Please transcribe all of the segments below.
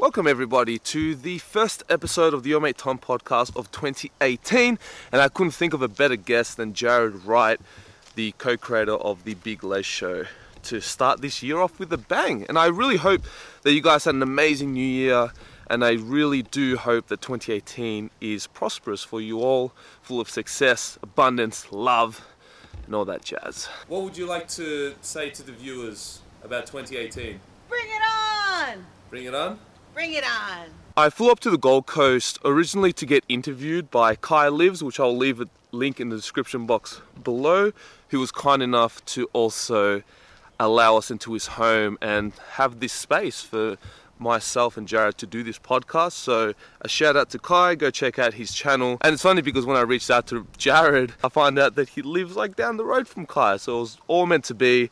Welcome, everybody, to the first episode of the Your Mate Tom podcast of 2018. And I couldn't think of a better guest than Jarrad Wright, the co creator of The Big Lez Show, to start this year off with a bang. And I really hope that you guys had an amazing new year. And I really do hope that 2018 is prosperous for you all, full of success, abundance, love, and all that jazz. What would you like to say to the viewers about 2018? Bring it on! Bring it on. Bring it on! I flew up to the Gold Coast originally to get interviewed by Kai Lives, which I'll leave a link in the description box below, who was kind enough to also allow us into his home and have this space for myself and Jarrad to do this podcast. So a shout out to Kai, go check out his channel. And it's funny because when I reached out to Jarrad, I find out that he lives like down the road from Kai. So it was all meant to be.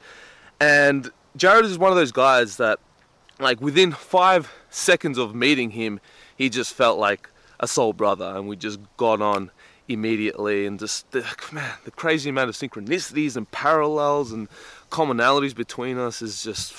And Jarrad is one of those guys that like within five seconds of meeting him, he just felt like a soul brother, and we just got on immediately. And just the, man, the crazy amount of synchronicities and parallels and commonalities between us is just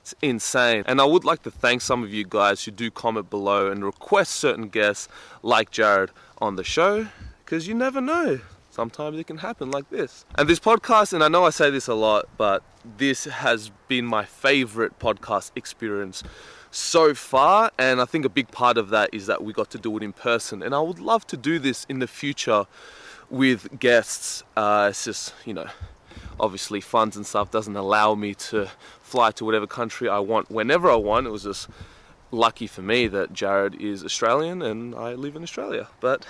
it's insane. And I would like to thank some of you guys who do comment below and request certain guests like Jarrad on the show, because you never know. Sometimes it can happen like this. And this podcast, and I know I say this a lot, but this has been my favorite podcast experience so far. And I think a big part of that is that we got to do it in person. And I would love to do this in the future with guests. Uh, it's just, you know, obviously funds and stuff doesn't allow me to fly to whatever country I want whenever I want. It was just lucky for me that Jarrad is Australian and I live in Australia. But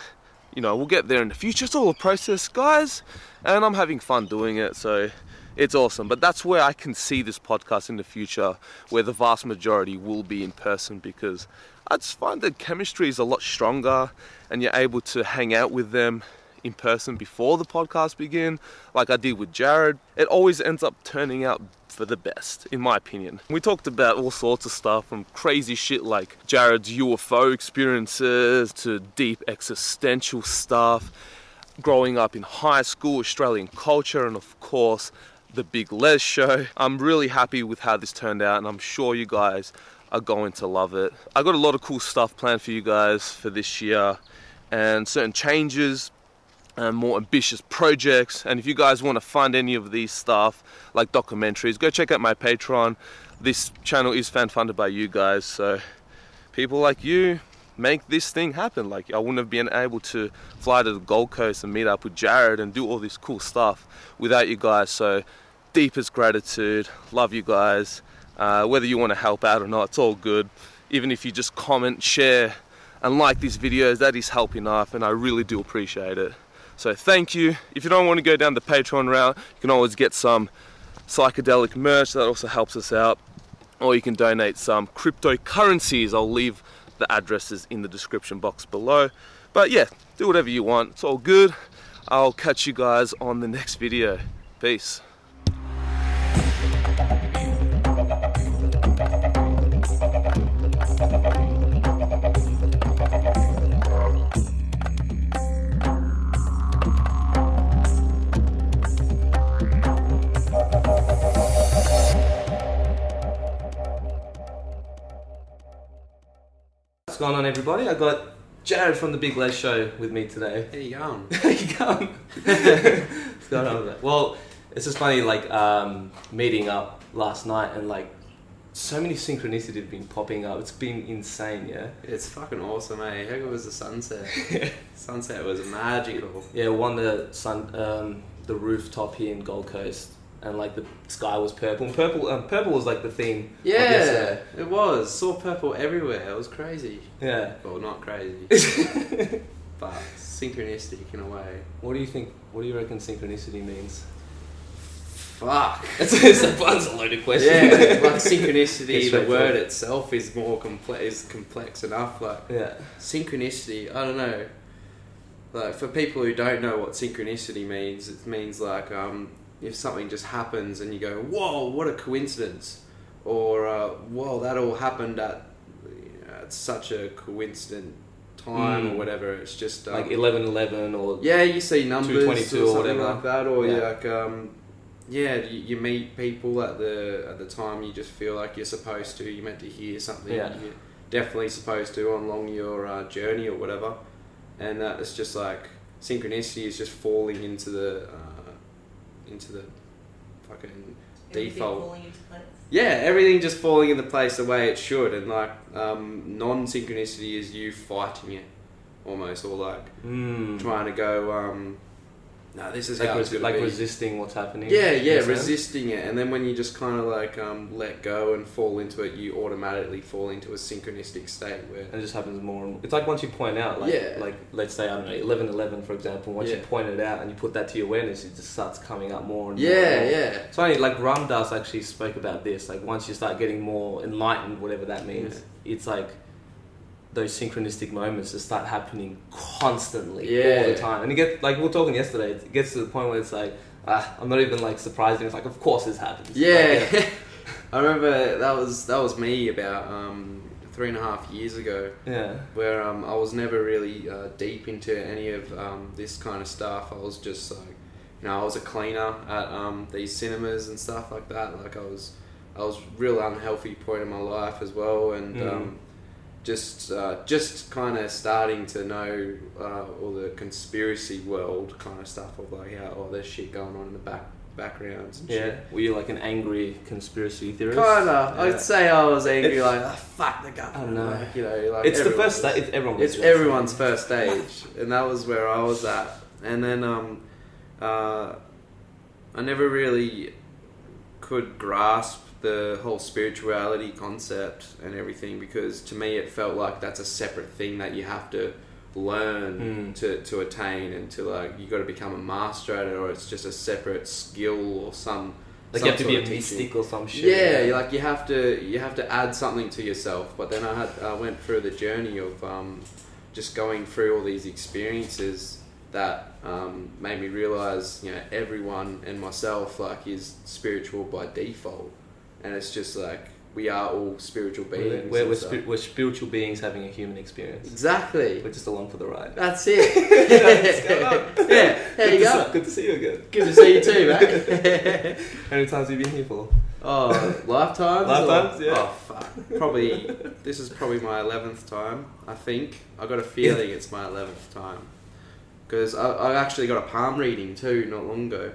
you know, we'll get there in the future. It's all a process, guys, and I'm having fun doing it, so it's awesome. But that's where I can see this podcast in the future, where the vast majority will be in person because I just find that chemistry is a lot stronger and you're able to hang out with them in person before the podcast begin, like I did with Jarrad. It always ends up turning out for the best, in my opinion. We talked about all sorts of stuff from crazy shit like Jarrad's UFO experiences to deep existential stuff, growing up in high school, Australian culture, and of course, the Big Lez show. I'm really happy with how this turned out, and I'm sure you guys are going to love it. I got a lot of cool stuff planned for you guys for this year and certain changes and more ambitious projects. And if you guys want to fund any of these stuff, like documentaries, go check out my Patreon. This channel is fan funded by you guys, so people like you make this thing happen. Like I wouldn't have been able to fly to the Gold Coast and meet up with Jarrad and do all this cool stuff without you guys. So deepest gratitude. Love you guys. Uh, whether you want to help out or not, it's all good. Even if you just comment, share, and like these videos, that is help enough, and I really do appreciate it. So thank you. If you don't want to go down the Patreon route, you can always get some psychedelic merch that also helps us out. Or you can donate some cryptocurrencies. I'll leave the addresses in the description box below. But yeah, do whatever you want. It's all good. I'll catch you guys on the next video. Peace. Going on, everybody? I got Jarrad from the Big Lez Show with me today. How you going? How you going? What's going on with that? Well, it's just funny, like um, meeting up last night and like so many synchronicities have been popping up. It's been insane, yeah. It's fucking awesome, eh? How good was the sunset? sunset was magical. Yeah, one the sun, um, the rooftop here in Gold Coast, and like the sky was purple. And purple, um, purple was like the theme. Yeah, yesterday. it was. Saw purple everywhere. It was crazy. Yeah. Well, not crazy, but synchronistic in a way. what do you think? What do you reckon synchronicity means? Fuck. It's, it's a of loaded question. Yeah, like synchronicity, the word itself is more complex. Is complex enough. Like yeah. synchronicity. I don't know. Like for people who don't know what synchronicity means, it means like um, if something just happens and you go, "Whoa, what a coincidence," or uh, "Whoa, that all happened at, at such a coincident time," Mm. or whatever. It's just um, Like eleven eleven or yeah, you see numbers 222 or or something whatever. like that, or Yeah. you like um, yeah, you, you meet people at the at the time you just feel like you're supposed to. You're meant to hear something. Yeah. You're definitely supposed to on along your uh, journey or whatever, and that it's just like synchronicity is just falling into the uh, into the fucking Everything default. falling into place. Yeah, everything just falling into place the way it should, and like um, non synchronicity is you fighting it almost, or like Mm. trying to go. Um, no, this is like, how it's like be. resisting what's happening. Yeah, yeah, resisting it, and then when you just kind of like um, let go and fall into it, you automatically fall into a synchronistic state where. And it just happens more. And, more. it's like once you point out, like, Yeah. like let's say I don't know, eleven eleven for example. Once you point it out and you put that to your awareness, it just starts coming up more and. Yeah, more. yeah, It's funny, like Ram Dass actually spoke about this. Like once you start getting more enlightened, whatever that means, it's like those synchronistic moments just start happening constantly yeah. all the time. And you get like we were talking yesterday. It gets to the point where it's like, ah, I'm not even like surprised. It's like, of course this happens. yeah. Like, I remember that was that was me about um, three and a half years ago. yeah. where um, I was never really uh, deep into any of um, this kind of stuff. I was just like, you know, I was a cleaner at um, these cinemas and stuff like that. Like I was, I was real unhealthy point in my life as well, and Mm. Just uh, just kind of starting to know uh, all the conspiracy world kind of stuff of like how oh there's shit going on in the back backgrounds and Yeah. shit. Were you like an angry conspiracy theorist? Kinda, Yeah. I'd say I was angry, It's- like oh, fuck the government. I know. Like, you know, like It's the first was- stage. It's everyone. it's everyone's stage. first stage, and that was where I was at. And then um, uh, I never really could grasp the whole spirituality concept and everything because to me it felt like that's a separate thing that you have to learn Mm. to, to attain and to like you got to become a master at it or it's just a separate skill or some Like some you have to be a mystic or some shit. Yeah, you like you have to you have to add something to yourself. But then I had I went through the journey of um, just going through all these experiences that um, made me realize you know everyone and myself like is spiritual by default, and it's just like we are all spiritual beings. we're, we're, spi- we're spiritual beings having a human experience. exactly. We're just along for the ride. That's it. Yeah, there good you to go. See, good to see you again. Good to see you too, mate. How many times have you been here for? Oh, lifetimes? Lifetimes, Or- yeah. Oh, fuck. Probably, this is probably my 11th time, I think. I got a feeling it's my 11th time. Because I, I actually got a palm reading too, not long ago.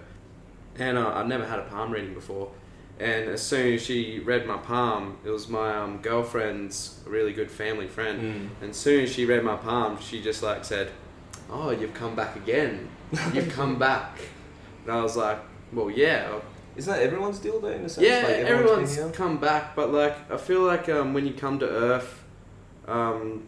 And uh, I've never had a palm reading before. And as soon as she read my palm, it was my um, girlfriend's really good family friend. Mm. And as soon as she read my palm, she just like said, "Oh, you've come back again. You've come back." And I was like, "Well, yeah, Isn't that everyone's deal though? In a sense, yeah, like everyone's here? come back, but like I feel like um, when you come to Earth, um,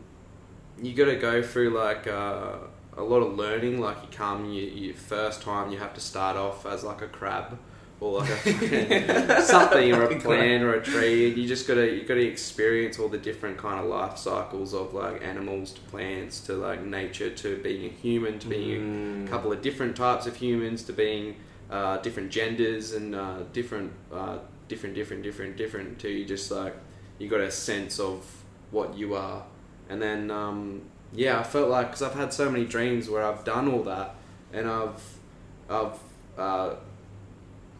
you got to go through like uh, a lot of learning. Like you come, you, you first time you have to start off as like a crab or like a something or a plant or a tree. And you just gotta you gotta experience all the different kind of life cycles of like animals to plants to like nature to being a human to being Mm. a couple of different types of humans to being uh, different genders and uh, different, uh, different, different, different, different. Until you just like you got a sense of what you are, and then um, yeah, I felt like because I've had so many dreams where I've done all that, and I've I've uh,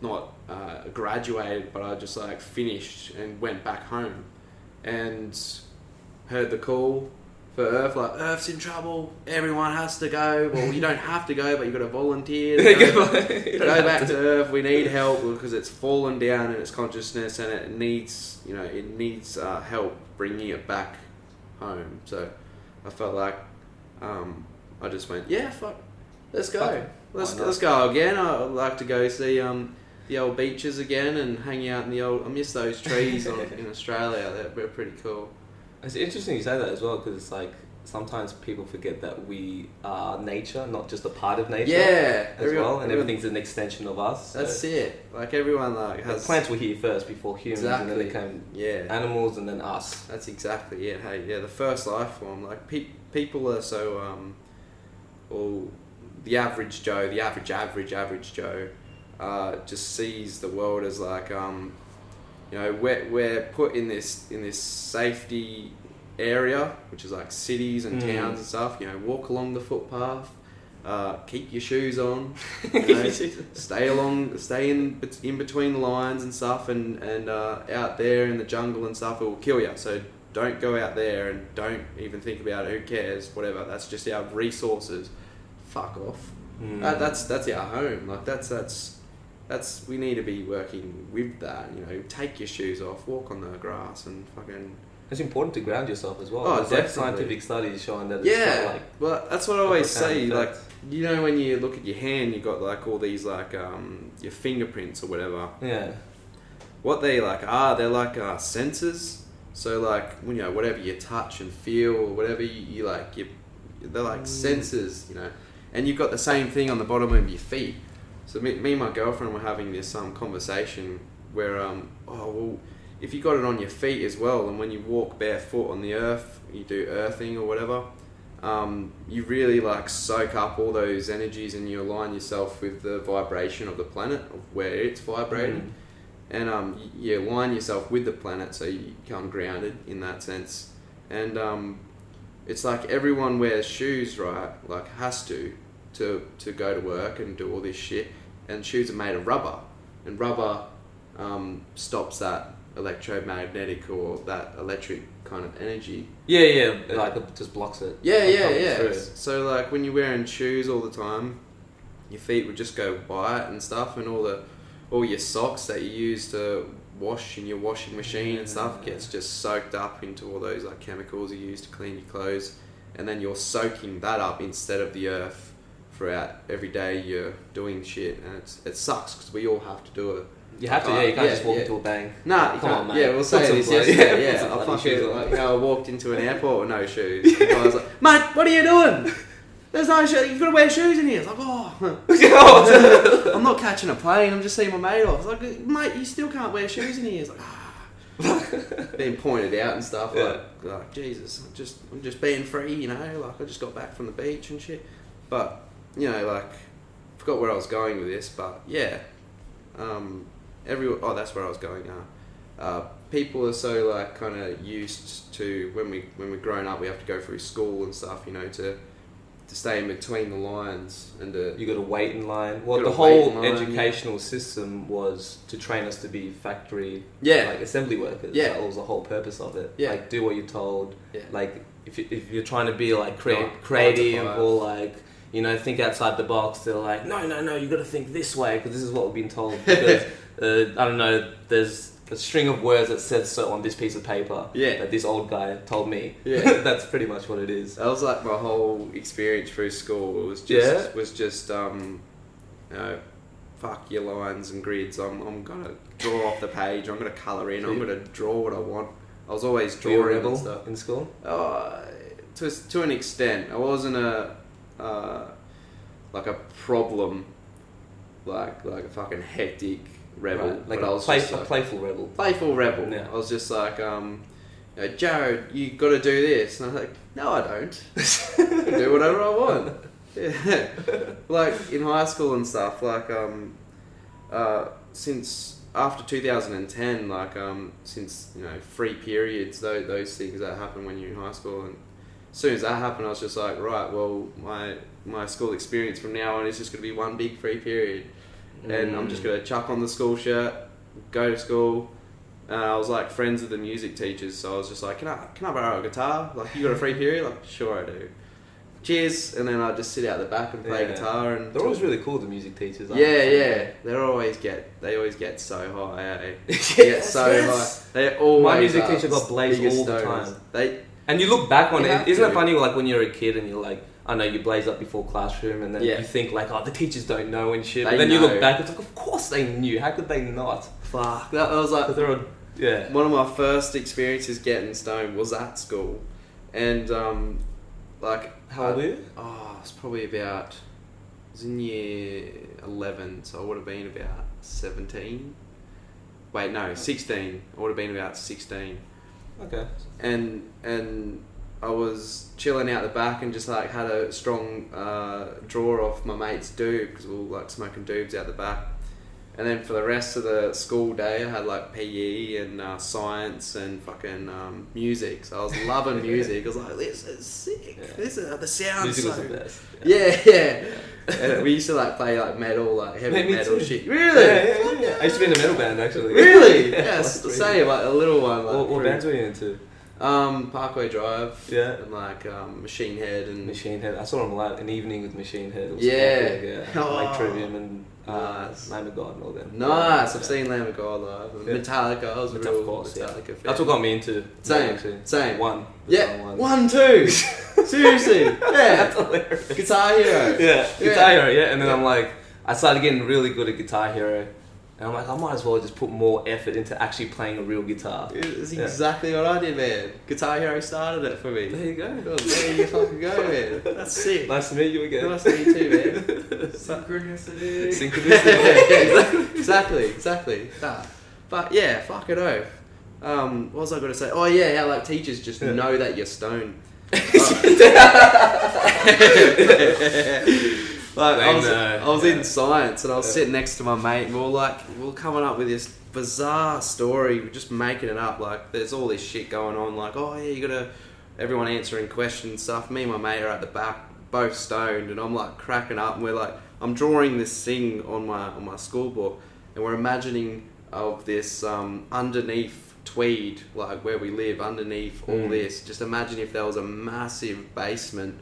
not uh, graduated, but I just like finished and went back home, and heard the call for Earth, like Earth's in trouble, everyone has to go. Well, you don't have to go, but you've got to volunteer. To go, go back to Earth. We need help because it's fallen down in its consciousness, and it needs, you know, it needs uh, help bringing it back home. So I felt like um, I just went, yeah, fuck, let's go, let's let's go again. I'd like to go see um, the old beaches again and hanging out in the old. I miss those trees on, in Australia. They're, they're pretty cool. It's interesting you say that as well because it's like sometimes people forget that we are nature, not just a part of nature. Yeah, As everyone- well, and everything's an extension of us. That's so. it. Like everyone like The has plants were here first before humans, and then they came Yeah, animals, and then us. that's exactly it. Hey, yeah, the first life form. Like pe- people are so um, all the average Joe, the average, average, average Joe, uh, just sees the world as like um, you know, we're we're put in this in this safety area, which is like cities and Mm. towns and stuff. You know, walk along the footpath. Uh, keep your shoes on. You know, stay along, stay in in between the lines and stuff, and and uh, out there in the jungle and stuff, it will kill you. So don't go out there and don't even think about it. Who cares? Whatever. That's just our resources. Fuck off. Mm. Uh, that's that's our home. Like that's that's that's we need to be working with that. You know, take your shoes off, walk on the grass, and fucking It's important to ground yourself as well. Oh, There's like definitely. scientific studies showing that it's yeah. like well, that's what I always say. Like you know, when you look at your hand, you got like all these like um your fingerprints or whatever. yeah. What they like are they're like uh, sensors. So like when you know whatever you touch and feel or whatever you, you like you they're like sensors, you know. And you've got the same thing on the bottom of your feet. So me, me and my girlfriend were having this um conversation where um oh well if you got it on your feet as well and when you walk barefoot on the earth you do earthing or whatever um, you really like soak up all those energies and you align yourself with the vibration of the planet of where it's vibrating. Mm. and um, you align yourself with the planet so you become grounded in that sense. And um, it's like everyone wears shoes right like has to to to go to work and do all this shit and shoes are made of rubber and rubber um, stops that electromagnetic or that electric kind of energy Yeah, yeah. Like it just blocks it. yeah, yeah, yeah. through. So like when you're wearing shoes all the time, your feet would just go white and stuff, and all the all your socks that you use to wash in your washing machine and stuff gets just soaked up into all those like chemicals you use to clean your clothes, and then you're soaking that up instead of the earth throughout every day you're doing shit, and it's it sucks because we all have to do it. You have to, yeah. You can't yeah, just walk yeah. into a bank. Nah, Come on, mate. Yeah, we'll say this yesterday. put Yeah, I fucking like, you know, I walked into an airport with no shoes. And I was like, mate, what are you doing? There's no shoes. You've got to wear shoes in here. It's like, oh, I'm not catching a plane. I'm just seeing my mate off. It's like, mate, you still can't wear shoes in here. It's like, ah. being pointed out and stuff. Yeah. Like, like, Jesus, I'm just, I'm just being free. You know, like I just got back from the beach and shit. But you know, like, forgot where I was going with this. But yeah, um, every oh that's where I was going uh, uh, people are so like kind of used to when we when we're grown up we have to go through school and stuff you know to to stay in between the lines and to You got to wait in line. Well, the whole educational system was to train us to be factory, yeah like assembly workers. Yeah. that was the whole purpose of it. Yeah. like do what you're told. yeah Like if you, if you're trying to be like nine creative or like you know think outside the box, they're like no no no you got to think this way because this is what we've been told. Because uh, I don't know, there's a string of words that says so on this piece of paper. Yeah. that this old guy told me. Yeah. that's pretty much what it is. that was like my whole experience through school it was just Yeah. was just um you know fuck your lines and grids I'm, I'm gonna draw off the page I'm gonna colour in I'm gonna draw what I want I was always Were you a drawing and stuff in school? Uh, to to an extent, I wasn't a uh, like a problem, like like a fucking hectic rebel. Right, like but a, I was play, just like, playful rebel. playful rebel. Yeah. I was just like, um, you know, Jarrad, you got to do this, and I was like, no, I don't. I do whatever I want. Yeah, like in high school and stuff. Like um, uh, since after 2010, like um, since you know free periods, those those things that happen when you're in high school, and as soon as that happened, I was just like, right, well, my my school experience from now on is just going to be one big free period, and I'm just Mm. going to chuck on the school shirt, go to school. And I was like friends with the music teachers, so I was just like, "Can I can I borrow a guitar? Like, you got a free period? Like, sure I do. Cheers!" And then I just sit out the back and play Yeah. guitar. And They're always really cool. The music teachers. aren't yeah, they? yeah. They always get they always get so high. Eh? They Yes, get so yes. high. They always My music teachers are teacher got blazed all the time. They And you look back on You it, isn't to. it funny? Like when you're a kid and you're like, I know you blaze up before classroom, and then Yeah. you think like, oh, the teachers don't know and shit. They but then you look back, it's like, of course they knew. How could they not? fuck. That was like they're a, yeah. one of my first experiences getting stoned was at school, and um, like How old were you? Oh, it's probably about. I was in year eleven, so I would have been about seventeen. Wait, no, sixteen. I would have been about sixteen, Okay. and and I was chilling out the back and just like had a strong uh, draw off my mate's doob because we were like smoking doobs out the back. And then for the rest of the school day, I had like PE and uh, science and fucking um, music. So I was loving music. I was like, this is sick. Yeah. This is the sound. So the best. yeah, yeah. and we used to like play like metal, like heavy me metal too. shit. Really? yeah, yeah, yeah. I used to be in a metal band actually. Really? yeah, yes. like three Say like a little one. Like What, what bands were you into? Um, Parkway Drive. Yeah. And like um, Machine Head and Machine Head. I saw him live an evening with Machine Head. Yeah. epic, yeah. Oh. Like Trivium and uh, Lamb of God and all them. Nice. I've Yeah. seen Lamb of God live. Yeah. Metallica. I was a real of course, yeah. Metallica fan. That's what got me into Same, actually. same. One. Yeah, one, two. Seriously, yeah. That's hilarious. Guitar Hero. Yeah, Yeah. Guitar Hero, yeah. And then Yeah. I'm like, I started getting really good at Guitar Hero. And I'm like, I might as well just put more effort into actually playing a real guitar. It's Yeah. exactly what I did, man. Guitar Hero started it for me. There you go. Well, there you fucking go, man. That's sick. Nice to meet you again. Nice to meet you too, man. Synchronicity. Synchronicity. exactly, exactly. Nah. But yeah, fuck it off. Um, what was I going to say? Oh yeah, how like teachers just Yeah. know that you're stoned. like I They was, I was yeah. in science and I was Yeah. sitting next to my mate and we were like, we were coming up with this bizarre story, we're just making it up. Like there's all this shit going on. Like oh yeah, you gotta everyone answering questions and stuff. Me and my mate are at the back, both stoned, and I'm like cracking up. And we're like, I'm drawing this thing on my on my school book, and we're imagining of this um, underneath Tweed, like where we live, underneath all Mm. this. Just imagine if there was a massive basement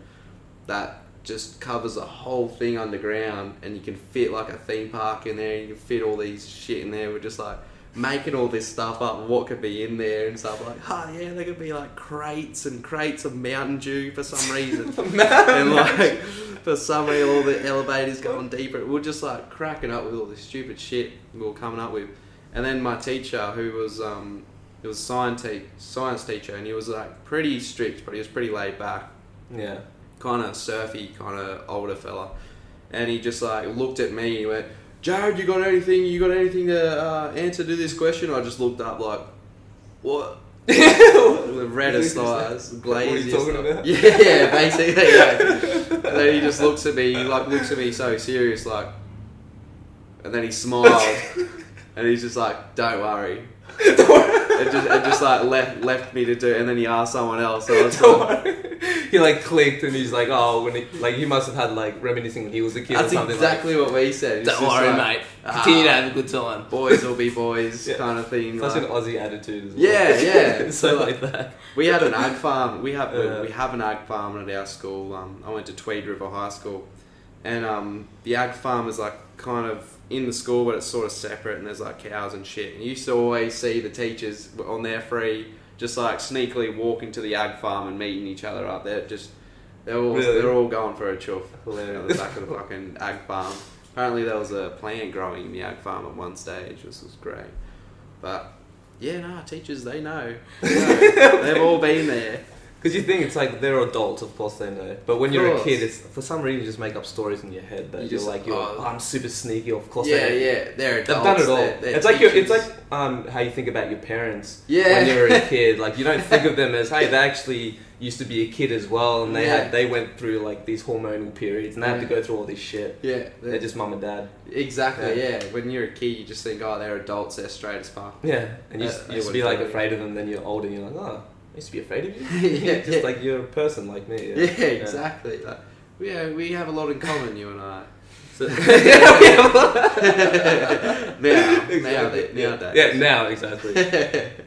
that just covers the whole thing underground, and you can fit like a theme park in there, and you can fit all these shit in there. We're just like making all this stuff up, what could be in there and stuff like, oh yeah, there could be like crates and crates of Mountain Dew for some reason, and like for some reason all the elevators going deeper. We We're just like cracking up with all this stupid shit we were coming up with, and then my teacher, who was um, it was science te- science teacher, and he was like pretty strict, but he was pretty laid back yeah. Kind of surfy, kind of older fella, and he just like looked at me. and He went, "Jarrad, you got anything? You got anything to uh, answer to this question?" I just looked up like, "What?" the reddest eyes, glazed. What are you talking about? Yeah, basically. Yeah. and then he just looks at me, he like looks at me so serious, like, and then he smiles, and he's just like, "Don't worry." it just, it just like left left me to do, and then he asked someone else. And I was Don't like, worry. he like clicked and he's like, oh, when he, like he must have had like reminiscing when he was a kid That's or something. exactly what we said. like, It's Don't worry, like, mate. ah, Continue to have a good time. Boys will be boys, Yeah. kind of thing. Such like- an Aussie attitude as well. Yeah, yeah. so So, like that. we had an ag farm. We have Yeah. we have an ag farm at our school. Um, I went to Tweed River High School, and um, the ag farm is like kind of in the school, but it's sort of separate. And there's like cows and shit. And you used to always see the teachers on their free, just like sneakily walking to the ag farm and meeting each other up there. Just they're all Really? they're all going for a chuff. At the back of the fucking ag farm. Apparently, there was a plant growing in the ag farm at one stage, which was great. But yeah, no, teachers they know. They know. They've all been there. Because you think it's like they're adults, of course they know. But when you're a kid, it's for some reason you just make up stories in your head that You you are like, you're, oh. I'm super sneaky. Of course, Yeah, they, yeah, they're adults. They've done it all. they're- they're it's like you're, it's like um, how you think about your parents Yeah. when you're a kid. Like you don't think of them as hey, they actually used to be a kid as well, and they Yeah. had they went through like these hormonal periods, and they had to go through all this shit. yeah, They're just mum and dad. exactly. Yeah. Yeah. when you're a kid, you just think, oh, they're adults. They're straight as fuck. Yeah, and you, Uh, you used be like afraid of them. Then you're older, and you're like, oh, used to be afraid of you. Yeah, just yeah. like you're a person like me. Yeah, Yeah, exactly. Like, yeah, we have a lot in common, you and I. So- now, now, Exactly. nowadays. Yeah, now exactly.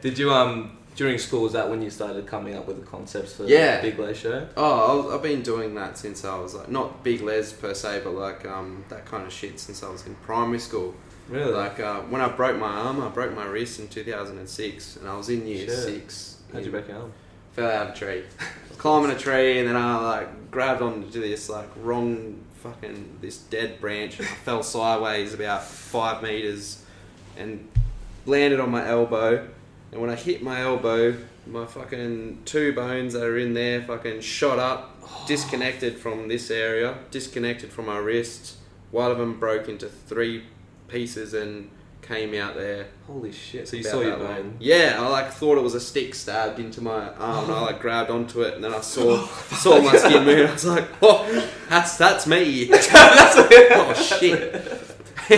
Did you um during school was that when you started coming up with the concepts for Yeah. the Big Lez show? Oh, I've- been doing that since I was like not big lez per se, but like um, that kind of shit since I was in primary school. Really? Like uh, when I broke my arm, I broke my wrist in 2006, and I was in year Shit. six. How'd you your arm? Fell out of a tree, climbing a tree, and then I like grabbed onto this like wrong fucking this dead branch, and I fell sideways about five meters, and landed on my elbow. And when I hit my elbow, my fucking two bones that are in there fucking shot up, oh. disconnected from this area, disconnected from my wrist. One of them broke into three pieces and came out there. Holy shit! So you saw your that bone. Yeah, I like thought it was a stick stabbed into my arm, and I like grabbed onto it, and then I saw saw my skin move. I was like, "Oh, that's that's me." oh shit!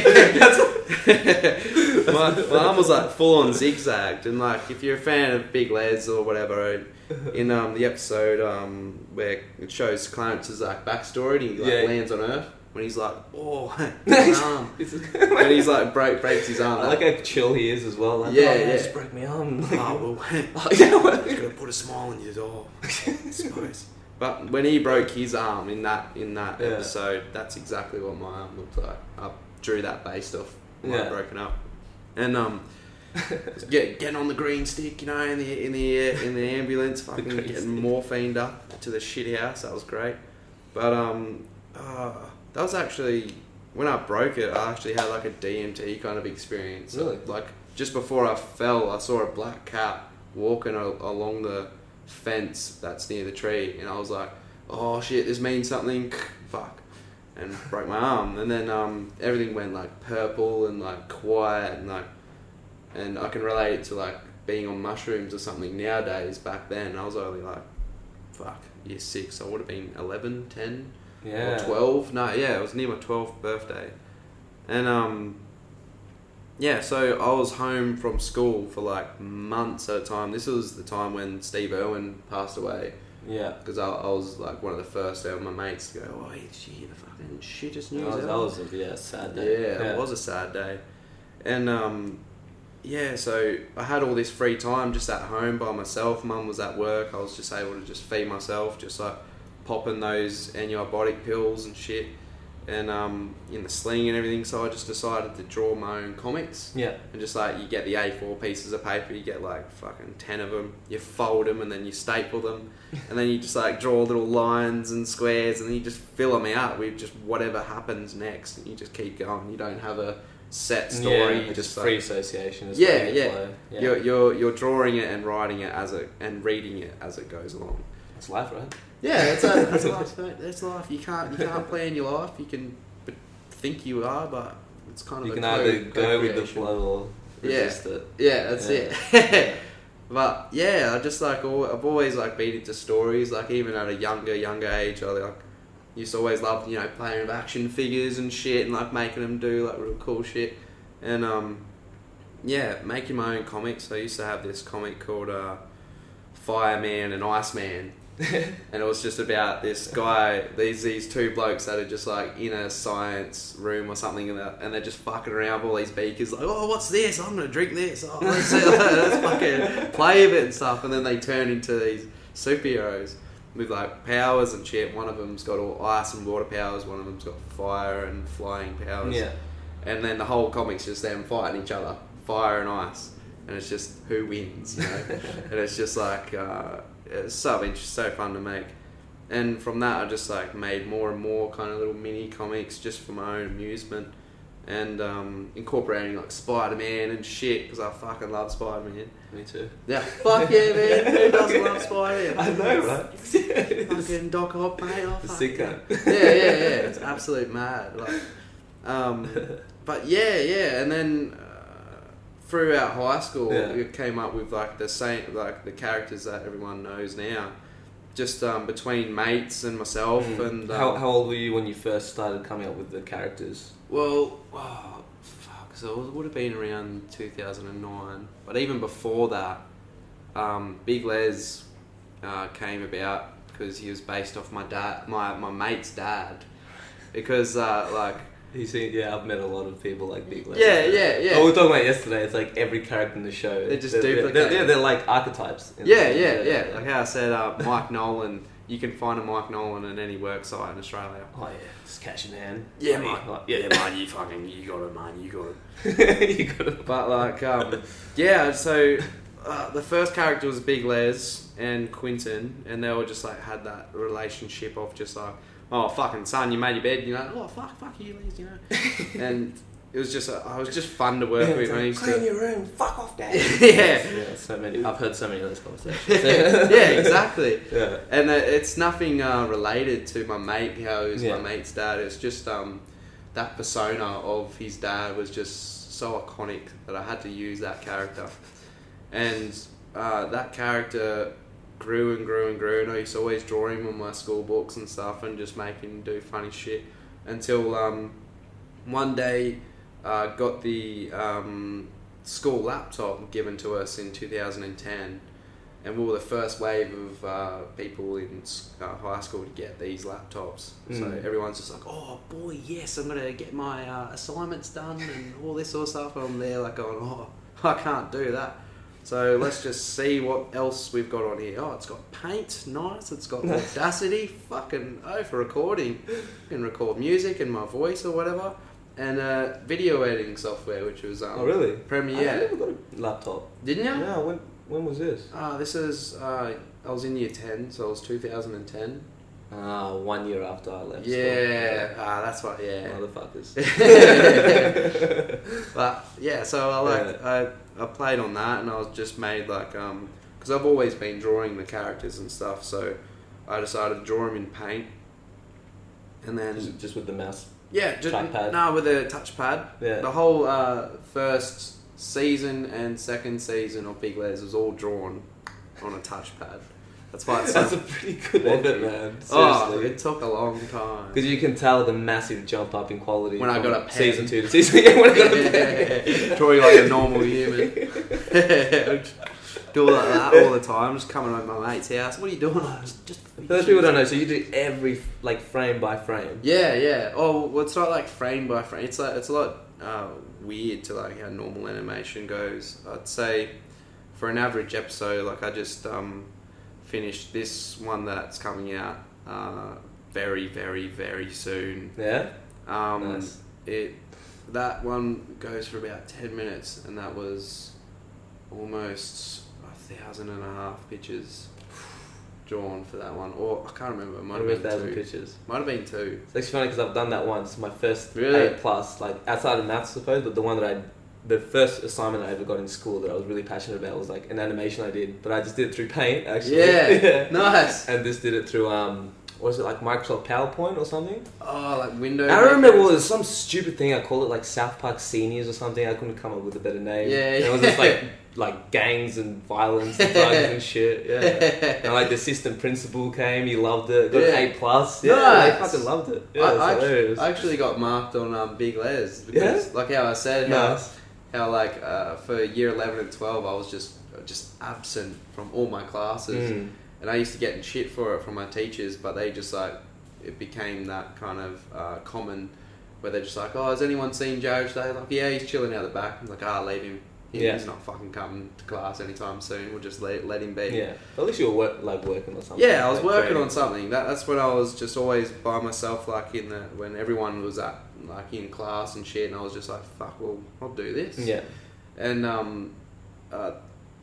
my, my arm was like full on zigzagged, and like if you're a fan of Big Lez or whatever, in um, the episode um, where it shows Clarence's like backstory, and he like Yeah. lands on Earth. When he's like, oh, my arm. when he's like break breaks his arm. I like how chill he is as well. Like, Yeah, oh, yeah. Just break my arm. Like, oh, well, yeah, well, He's gonna put a smile on your door, I suppose. But when he broke his arm in that in that Yeah. episode, that's exactly what my arm looked like. I drew that based off my Yeah. broken up, and um, get getting on the green stick, you know, in the in the in the ambulance, fucking green getting morphined up to the shitty house. That was great. But um, uh, that was actually when I broke it. I actually had like a DMT kind of experience. Really? Like just before I fell, I saw a black cat walking a- along the fence that's near the tree, and I was like, "Oh shit, this means something." Fuck, and broke my arm, and then um, everything went like purple and like quiet, and like, and I can relate it to like being on mushrooms or something nowadays. Back then, I was only like, fuck, year six. I would have been 11, 10, yeah. or 12. No, yeah, it was near my 12th birthday. And, um, yeah, so I was home from school for like months at a time. This was the time when Steve Irwin passed away. Yeah. Because I, I was like one of the first of my mates to go, oh, did you hear the fucking shittest That news was, ever?" that was a yeah, sad day. Yeah, day. it was a sad day. And um, yeah, so I had all this free time just at home by myself. Mum was at work. I was just able to just feed myself, just like popping those antibiotic pills and shit, and um, in the sling and everything. So I just decided to draw my own comics. Yeah. And just like you get the A4 pieces of paper, you get like fucking 10 of them, you fold them and then you staple them, and then you just like draw little lines and squares and then you just fill them out with just whatever happens next and you just keep going. You don't have a set story, Yeah, you just free like, association. Is yeah, yeah. yeah. You're, you're, you're drawing it and writing it as it and reading it as it goes along. It's life, right? Yeah, it's a, that's life. That's life. You can't, you can't plan your life. You can think you are, but it's kind of You a can either go with the flow or Yeah. resist it. Yeah, that's Yeah. it. but yeah, I just like I've always like been into stories. Like even at a younger younger age, I like used to always love you know playing with action figures and shit and like making them do like real cool shit. And um, yeah, making my own comics. I used to have this comic called uh, Fireman and Iceman. and it was just about this guy, these these two blokes that are just like in a science room or something, and they're, and they're just fucking around with all these beakers, like, oh, what's this? I'm gonna drink this. Oh, let's, let's fucking play with it and stuff. And then they turn into these superheroes with like powers and shit. One of them's got all ice and water powers. One of them's got fire and flying powers. Yeah. And then the whole comic's just them fighting each other, fire and ice, and it's just who wins, you know. and it's just like uh, so interesting, so fun to make. And from that, I just like made more and more kind of little mini comics just for my own amusement, and um, incorporating like Spider Man and shit because I fucking love Spider Man. Me too. Yeah, fuck yeah, man. Who doesn't love Spider Man? I know, right? Fucking Doc Ock, mate. Oh, The sick yeah. yeah, yeah, yeah. It's absolute mad. Like, um, but yeah, yeah, and then uh, throughout high school, Yeah. it came up with like the same, like the characters that everyone knows now. Just um, between mates and myself, Mm. and um, how, how old were you when you first started coming up with the characters? well, oh, fuck. So it would have been around 2009. But even before that, um, Big Lez uh, came about because he was based off my dad, my, my mate's dad. Because, uh, like, You see, yeah, I've met a lot of people like Big Lez. Yeah, yeah, yeah. Oh, we were talking about yesterday. It's like every character in the show. They just they're, they're, duplicate. they're, they're like archetypes. in yeah, yeah, yeah. Like how I said, uh, Mike Nolan, you can find a Mike Nolan in any work site in Australia. Oh yeah, just catch in hand. Yeah, mate. Like, Yeah, man, you fucking, you got it, man, you got it. you got it. But like, um, yeah. So uh, the first character was Big Lez and Quinton, and they all just like had that relationship of just like, oh fucking son, you made your bed, you know, oh fuck, fuck you, Lez, you know, and it was just, uh, I was just fun to work with. I used Clean to, your room. Fuck off, dad. yeah, yeah, so many. I've heard so many of those conversations. yeah, exactly. yeah. And uh, it's nothing uh, related to my mate, how he's Yeah. my mate's dad. It's just um, that persona of his dad was just so iconic that I had to use that character. And uh, that character grew and grew and grew, and I used to always draw him on my school books and stuff and just make him do funny shit until um, one day uh, got the um, school laptop given to us in 2010 and we were the first wave of uh, people in uh, high school to get these laptops. So Mm. everyone's just like, "Oh boy, yes, I'm gonna get my uh, assignments done and all this sort of stuff." And I'm there like going, "Oh, I can't do that." So let's just see what else we've got on here. Oh, it's got Paint, nice. It's got Audacity, fucking oh for recording. You can record music and my voice or whatever, and uh, video editing software, which was um, Oh really? I Premiere. never got a laptop. Didn't you? Yeah. When when was this? Ah, this is uh, I was in year ten, so it was 2010. Ah, one year after I left. Yeah, ah, that's what. Yeah, Motherfuckers. but yeah, so I like I, I played on that, and I was just made like um because I've always been drawing the characters and stuff, so I decided to draw them in paint, and then just, just with the mouse. yeah, just no with a touchpad. Yeah. The whole uh, first season and second season of Big Lez was all drawn on a touchpad. That's why it's That's a pretty good effort, man. Oh, Seriously. it took a long time. Because you can tell the massive jump up in quality When I from got a pen. season two to season. Yeah, when I got a pen. Drawing like a normal human. do like that all the time. Just coming over my mate's house. What are you doing? Oh, just, just For those people who don't know, so you do every like frame by frame. Yeah, yeah. Oh, well, it's not like frame by frame. It's like it's a lot uh, weird to like how normal animation goes. I'd say for an average episode, like I just um, finished this one that's coming out uh, very, very, very soon. Yeah. Um, Nice. It that one goes for about ten minutes, and that was almost a thousand and a half pictures drawn for that one. Or I can't remember. It might have been thousand two. pictures. Might have been two. It's actually funny because I've done that once. My first Really? A plus, like outside of maths, I suppose, but the one that I, the first assignment I ever got in school that I was really passionate about was like an animation I did, but I just did it through Paint actually. Yeah, nice. And this did it through um, what was it like Microsoft PowerPoint or something? Oh, like Windows. I don't remember what it was some stupid thing I called it like South Park Seniors or something. I couldn't come up with a better name. Yeah, And it was just like like gangs and violence and drugs and shit. Yeah. And like the assistant principal came, he loved it, got Yeah. an A plus. Yeah, Nice. they fucking loved it. Yeah, I, it's I, hilarious. I actually got marked on um, Big Lez because, like how I said, Nice. how like uh, for year eleven and twelve, I was just just absent from all my classes, Mm. and I used to get in shit for it from my teachers, but they just like it became that kind of uh, common where they're just like, oh, has anyone seen Jarrad today? Like, yeah, he's chilling out the back. I'm like, ah, leave him. Yeah. He's not fucking coming to class anytime soon. We'll just let, let him be. Yeah, at least you were work, like working on something. Yeah, I was like working on something. That, that's when I was just always by myself, like in the when everyone was at like in class and shit, and I was just like, "Fuck, well, I'll do this." Yeah, And um, uh,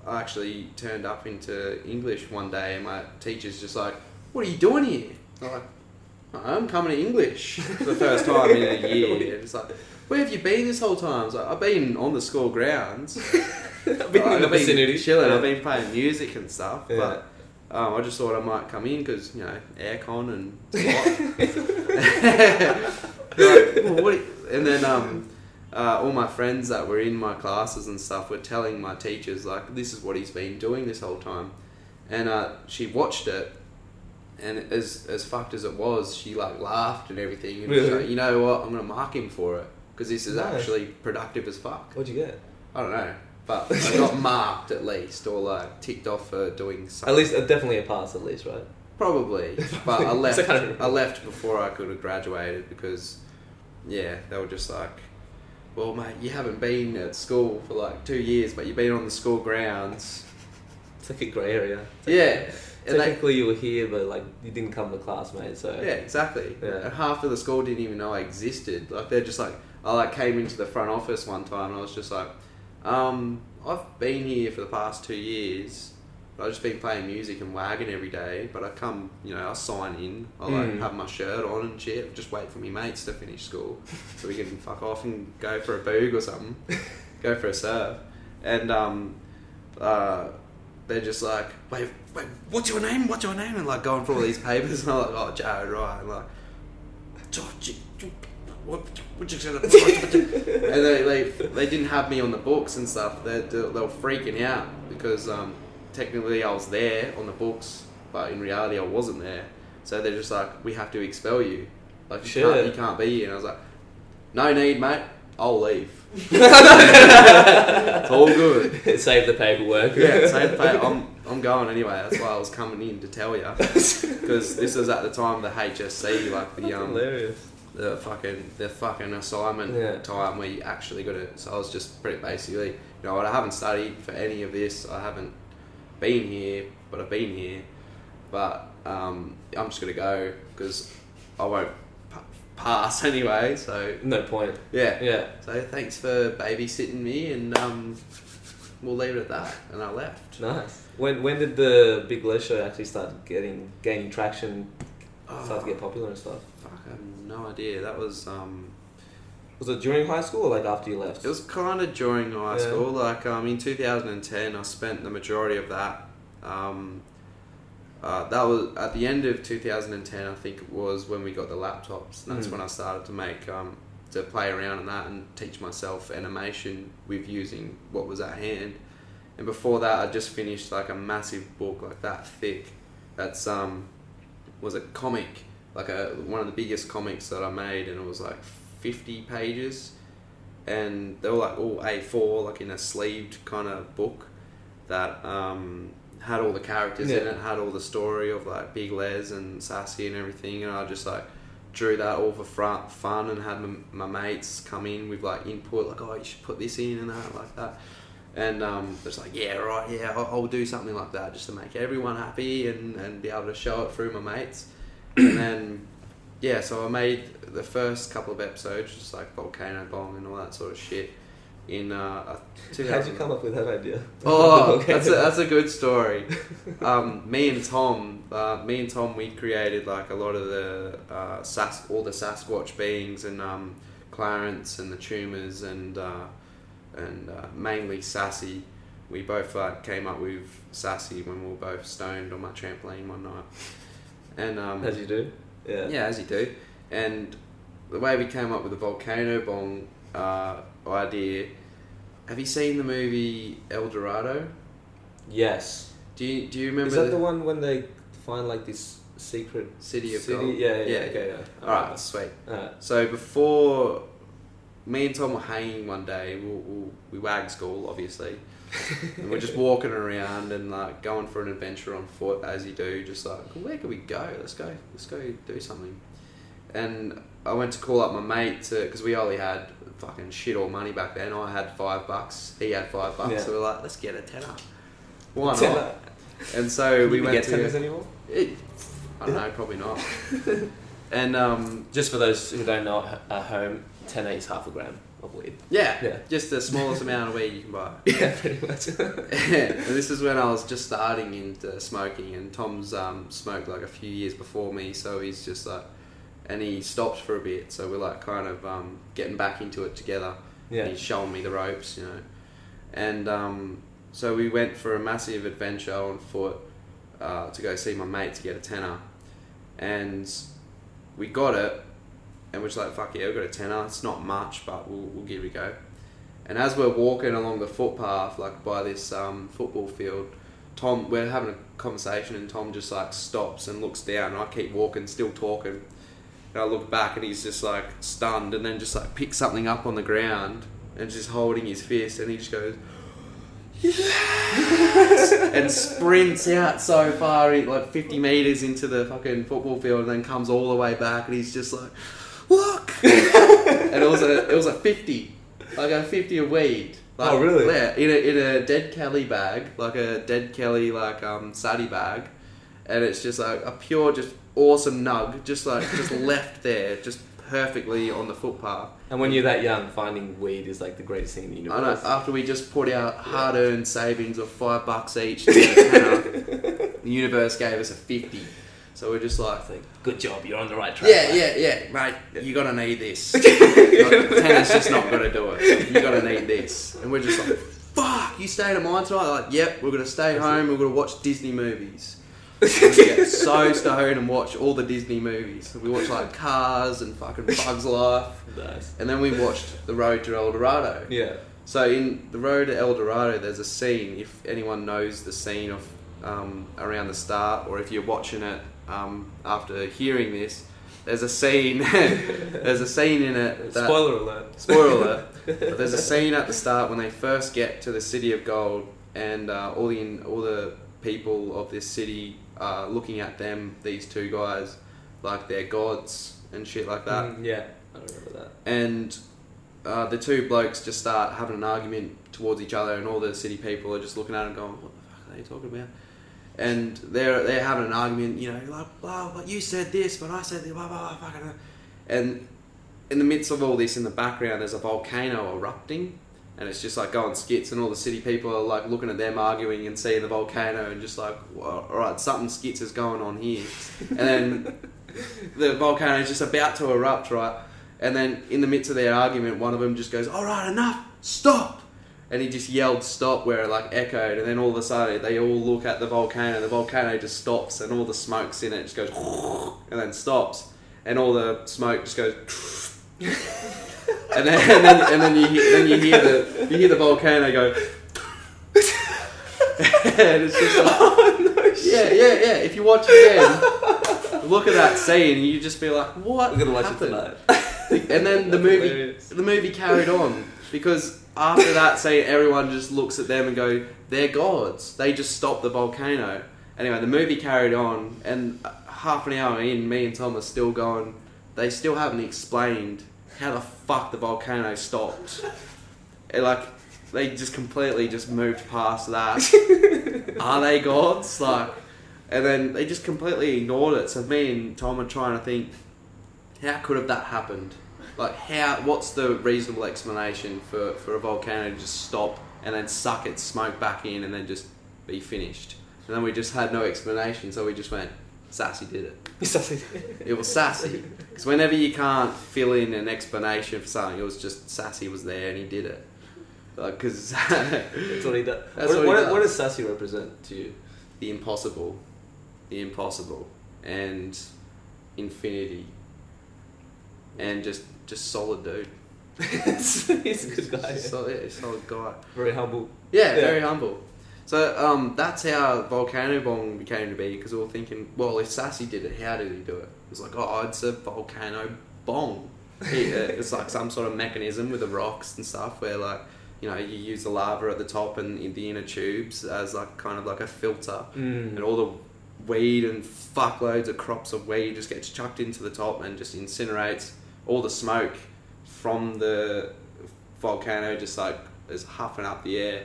I actually turned up into English one day, and my teacher's just like, "What are you doing here?" I'm like, "I'm coming to English for the first time in a year." And it's like, "Where have you been this whole time?" I was like, "I've been on the school grounds." I've been in the vicinity. chilling. Yeah. I've been playing music and stuff, Yeah. but um, I just thought I might come in because you know aircon and like, well, what and then um, uh, all my friends that were in my classes and stuff were telling my teachers like this is what he's been doing this whole time, and uh, she watched it. And as as fucked as it was, she like laughed and everything. And she's Really? like, you know what? I'm gonna mark him for it because this is Nice. actually productive as fuck. what'd you get? I don't know, but I got marked at least, or like ticked off for doing something. At least, uh, definitely a pass. At least, right? probably, but I left. So kind of- I left before I could have graduated because, yeah, they were just like, "Well, mate, you haven't been at school for like two years, but you've been on the school grounds." It's like a grey area. Like- Yeah, and they, Technically, you were here, but like you didn't come to class, mate. So yeah, exactly. Yeah. And half of the school didn't even know I existed. Like they're just like, I like came into the front office one time and I was just like, um, I've been here for the past two years. I've just been playing music and wagging every day. But I come, you know, I sign in. I like Mm. have my shirt on and shit. Just wait for me mates to finish school so we can fuck off and go for a boog or something, go for a surf. And um, uh, they're just like, wait, wait, what's your name? What's your name? And like going through all these papers, and I'm like, oh, Jarrad, right? And like, George, what, what you said? and they, they they didn't have me on the books and stuff. They they were freaking out because um, technically I was there on the books, but in reality I wasn't there. So they're just like, we have to expel you. Like you Shit. can't you can't be here. And I was like, no need, mate. I'll leave. it's all good. save the paperwork. Yeah, same pay. I'm I'm going anyway. That's why I was coming in to tell you because this is at the time the HSC, like the um, Hilarious. the fucking the fucking assignment Yeah. time where you actually got it. So I was just pretty basically, you know, what, I haven't studied for any of this. I haven't been here, but I've been here. But um, I'm just gonna go because I won't p- pass anyway. So No point. yeah. Yeah. So thanks for babysitting me, and um, we'll leave it at that. And I left. Nice. When when did the Big Lez show actually start getting gaining traction, start to get popular and stuff? Fuck, I have no idea. That was um, Was it during high school or like after you left? It was kind of during high Yeah. school. Like um, in 2010, I spent the majority of that. Um, uh, that was at the end of 2010. I think it was when we got the laptops. And that's Mm. when I started to make um, to play around in that and teach myself animation with using what was at hand. And before that, I just finished like a massive book like that thick. That's um, was a comic, like a one of the biggest comics that I made, and it was like 50 pages and they were like all A4, like in a sleeved kind of book that um, had all the characters in it, had all the story of like Big Lez and Sassy and everything, and I just like drew that all for fun, fun and had my, my mates come in with like input, like oh you should put this in and that like that. And um, it's like, yeah, right, yeah, I'll, I'll do something like that just to make everyone happy and, and be able to show it through my mates. and then yeah, so I made the first couple of episodes, just like Volcano bong and all that sort of shit. In uh, How'd you come up with that idea? Oh, Okay. that's a, that's a good story. Um, me and Tom, uh, me and Tom, we created like a lot of the uh, Sas- all the Sasquatch beings and um, Clarence and the Tumors and uh, and uh, mainly Sassy. We both like came up with Sassy when we were both stoned on my trampoline one night, and um, As you do. Yeah. yeah, as you do. And the way we came up with the volcano bong uh, idea. Have you seen the movie El Dorado? Yes. Do you do you remember Is that the, the one when they find like this secret City of city? Gold? Yeah, yeah, Yeah. Okay, yeah. All right, sweet. Alright. So before me and Tom were hanging one day, we, we, we wagged school, obviously, and we're just walking around and like going for an adventure on foot, as you do. Just like, where can we go? Let's go. Let's go do something. And I went to call up my mate to because we only had fucking shit all money back then. I had five bucks. He had five bucks. Yeah. So we're like, let's get a tenner. Why Tenner. not? And so we you went get to. tenors anymore? It, I don't know, probably not. and um, Just for those who don't know at home, 10 is half a gram of weed. yeah, Yeah. just the smallest amount of weed you can buy. Yeah, pretty much. and this is when I was just starting into smoking, and Tom's um, smoked like a few years before me, so he's just like, and he stopped for a bit, so we're like kind of um, getting back into it together. yeah. He's showing me the ropes, you know, and um, so we went for a massive adventure on foot uh, to go see my mate to get a tenner, and we got it, and we're just like, fuck yeah, we got a tenner. It's not much, but we'll, we'll give it a go. And as we're walking along the footpath, like by this um, football field, Tom, we're having a conversation, and Tom just like stops and looks down, and I keep walking, still talking. And I look back, and he's just like stunned, and then just like picks something up on the ground and just holding his fist, and he just goes, yes! and sprints out so far, like 50 meters into the fucking football field, and then comes all the way back, and he's just like, look! and it was a it was a 50, like a 50 of weed. Like, Oh, really? Yeah, in a, in a dead Kelly bag, like a dead Kelly like um saddy bag, and it's just like a pure, just awesome nug, just like just left there, just perfectly on the footpath. And when you're that young, finding weed is like the greatest thing in the I know. universe. After we just put our hard-earned savings of five bucks each, to get a tenner, the universe gave us a fifty. So we're just like, like, good job, you're on the right track. yeah, yeah, yeah, mate. You're gonna need this. Like, tenner's just not gonna do it. You gotta need this. And we're just like, fuck. You staying at mine tonight? Like, yep. We're gonna stay home. We're gonna watch Disney movies. We get so stoned and watch all the Disney movies. We watch like Cars and fucking Bugs Life, Nice. and then we watched The Road to El Dorado. Yeah. So in the road to El Dorado, there's a scene. If anyone knows the scene of um, around the start, or if you're watching it um, after hearing this, there's a scene. there's a scene in it. That, Spoiler alert. Spoiler alert. But there's a scene at the start when they first get to the city of gold, and uh, all the all the people of this city are looking at them, these two guys, like they're gods and shit like that. Mm, yeah, I remember that. And uh, the two blokes just start having an argument towards each other, and all the city people are just looking at them, going, "What the fuck are they talking about?" And they're they're having an argument, you know, like blah, but you said this, but I said this, blah blah blah, fucking. And in the midst of all this, in the background, there's a volcano erupting, and it's just like going skits, and all the city people are like looking at them arguing and seeing the volcano, and just like, well, all right, something skits is going on here, and then the volcano is just about to erupt, right? And then in the midst of their argument, one of them just goes, "All right, enough, stop!" And he just yelled "stop" where it like echoed, and then all of a sudden they all look at the volcano. The volcano just stops, and all the smoke's in it just goes, and then stops, and all the smoke just goes. and then and then, and then you hear, then you hear the you hear the volcano go. and it's just like, oh, yeah, yeah, yeah. If you watch it again, look at that scene, you just be like, "What?" We're gonna watch happened? it tonight. And then the movie Hilarious. the movie carried on because after that scene, everyone just looks at them and go, "They're gods." They just stopped the volcano. Anyway, the movie carried on, and uh, half an hour in, me and Tom are still going. They still haven't explained how the fuck the volcano stopped. And, like they just completely just moved past that. are they gods? Like, and then they just completely ignored it. So me and Tom are trying to think, how could have that happened? Like, how? What's the reasonable explanation for for a volcano to just stop and then suck its smoke back in and then just be finished? And then we just had no explanation, so we just went, Sassy did it. It was Sassy. Because whenever you can't fill in an explanation for something, it was just Sassy was there and he did it. Because That's what he does. What, what what, does. what does Sassy represent to you? the impossible, the impossible, and infinity, and just just solid dude. He's a good guy. Solid, yeah, solid guy. Very humble. Yeah, Yeah. very humble. So um, that's how Volcano Bong became to be because we were thinking, well, if Sassy did it, how did he do it? It was like, oh, it's a volcano bong. Uh, it's like some sort of mechanism with the rocks and stuff where like you know you use the lava at the top and in the inner tubes as like kind of like a filter Mm. and all the weed and fuckloads of crops of weed just gets chucked into the top and just incinerates all the smoke from the volcano just like is huffing up the air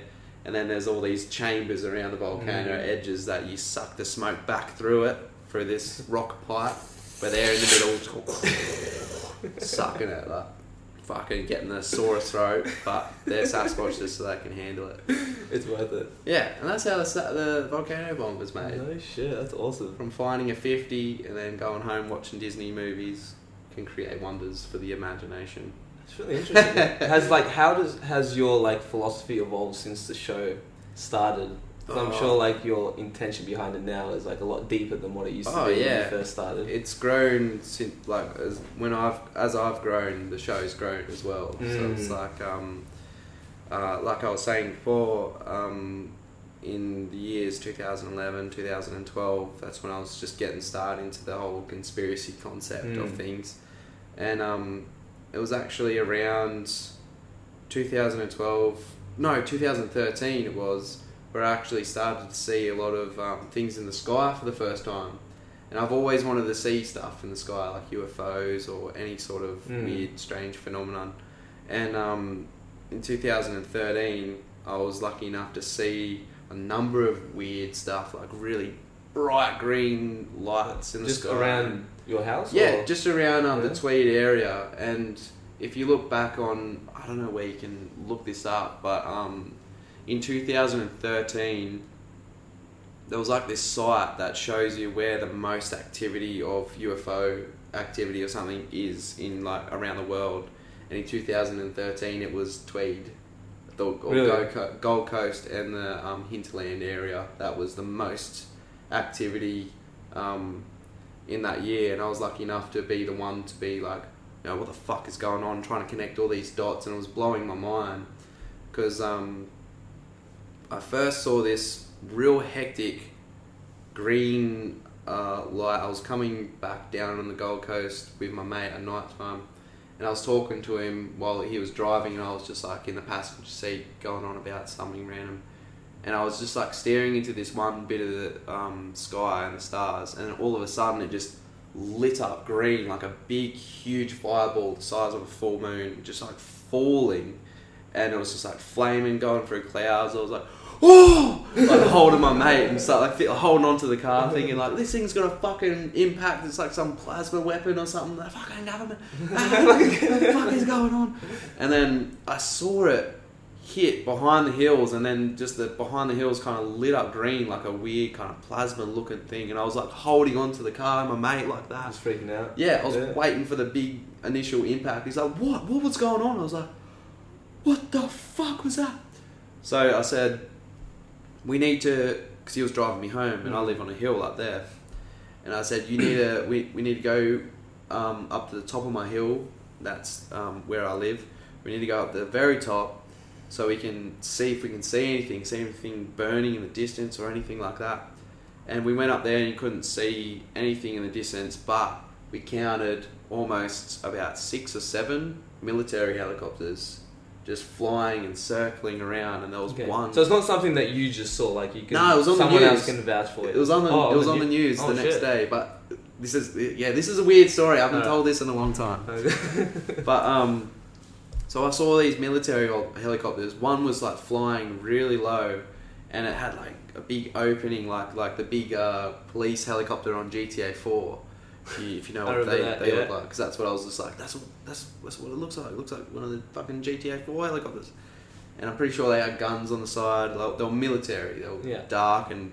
and then there's all these chambers around the volcano Mm. edges that you suck the smoke back through it through this rock pipe where they're in the middle sucking it like fucking getting the sore throat but they're Sasquatches so they can handle it It's worth it. yeah and that's how the, the volcano bong was made No shit, that's awesome. from finding a 50 and then going home watching Disney movies can create wonders for the imagination. It's really interesting. has like how does has your like philosophy evolved since the show started? 'Cause I'm Oh. sure like your intention behind it now is like a lot deeper than what it used to Oh, be when yeah. you first started. It's grown since like as when I've as I've grown, the show's grown as well. So Mm. it's like um, uh, like I was saying before, um, in the years 2011, 2012, that's when I was just getting started into the whole conspiracy concept of Mm. things, and um, it was actually around 2012, no, 2013 it was, where I actually started to see a lot of um, things in the sky for the first time. And I've always wanted to see stuff in the sky, like UFOs or any sort of Mm. weird, strange phenomenon. And um, in 2013, I was lucky enough to see a number of weird stuff, like really bright green lights in the Just sky. around your house? Yeah, or- just around um, Yeah. the Tweed area. And if you look back on, I don't know where you can look this up, but um, in 2013, there was like this site that shows you where the most activity of UFO activity or something is in like around the world. And in 2013, it was Tweed, the Really? Gold, Gold Coast and the um, Hinterland area. That was the most activity um, in that year. And I was lucky enough to be the one to be like, you know, what the fuck is going on? Trying to connect all these dots, and it was blowing my mind because um, I first saw this real hectic green uh, light. I was coming back down on the Gold Coast with my mate at night time, and I was talking to him while he was driving, and I was just like in the passenger seat going on about something random. And I was just like staring into this one bit of the um, sky and the stars, and all of a sudden it just lit up green like a big, huge fireball the size of a full moon, just like falling, and it was just like flaming, going through clouds. I was like. Oh! Like holding my mate and start like holding onto the car, thinking like this thing's gonna fucking impact. It's like some plasma weapon or something. The fucking government. What the fuck is going on? And then I saw it hit behind the hills, and then just the behind the hills kind of lit up green like a weird kind of plasma looking thing. And I was like holding onto the car, my mate like I that. was freaking out. Yeah, I was Yeah. waiting for the big initial impact. He's like, "What? What was going on?" I was like, "What the fuck was that?" So I said, "We need to," because he was driving me home, and I live on a hill up there. And I said, "You need to. We, we need to go um, up to the top of my hill. That's um, where I live. We need to go up the very top." So we can see if we can see anything, see anything burning in the distance or anything like that. And we went up there and you couldn't see anything in the distance, but we counted almost about six or seven military helicopters just flying and circling around, and there was Okay. one. So it's not something that you just saw, like you can. No, it was on the someone news. else can vouch for it. it was on the Oh, it was on the news Oh, the next shit. day, but this is yeah, this is a weird story. I haven't Alright. told this in a long time. But um, so I saw these military hel- helicopters. One was like flying really low, and it had like a big opening, like like the big uh, police helicopter on GTA Four. If you, if you know what they, that, they yeah. look like, because that's what I was just like. That's what that's that's what it looks like. It looks like one of the fucking GTA Four helicopters. And I'm pretty sure they had guns on the side. They were, military. They were Yeah. dark and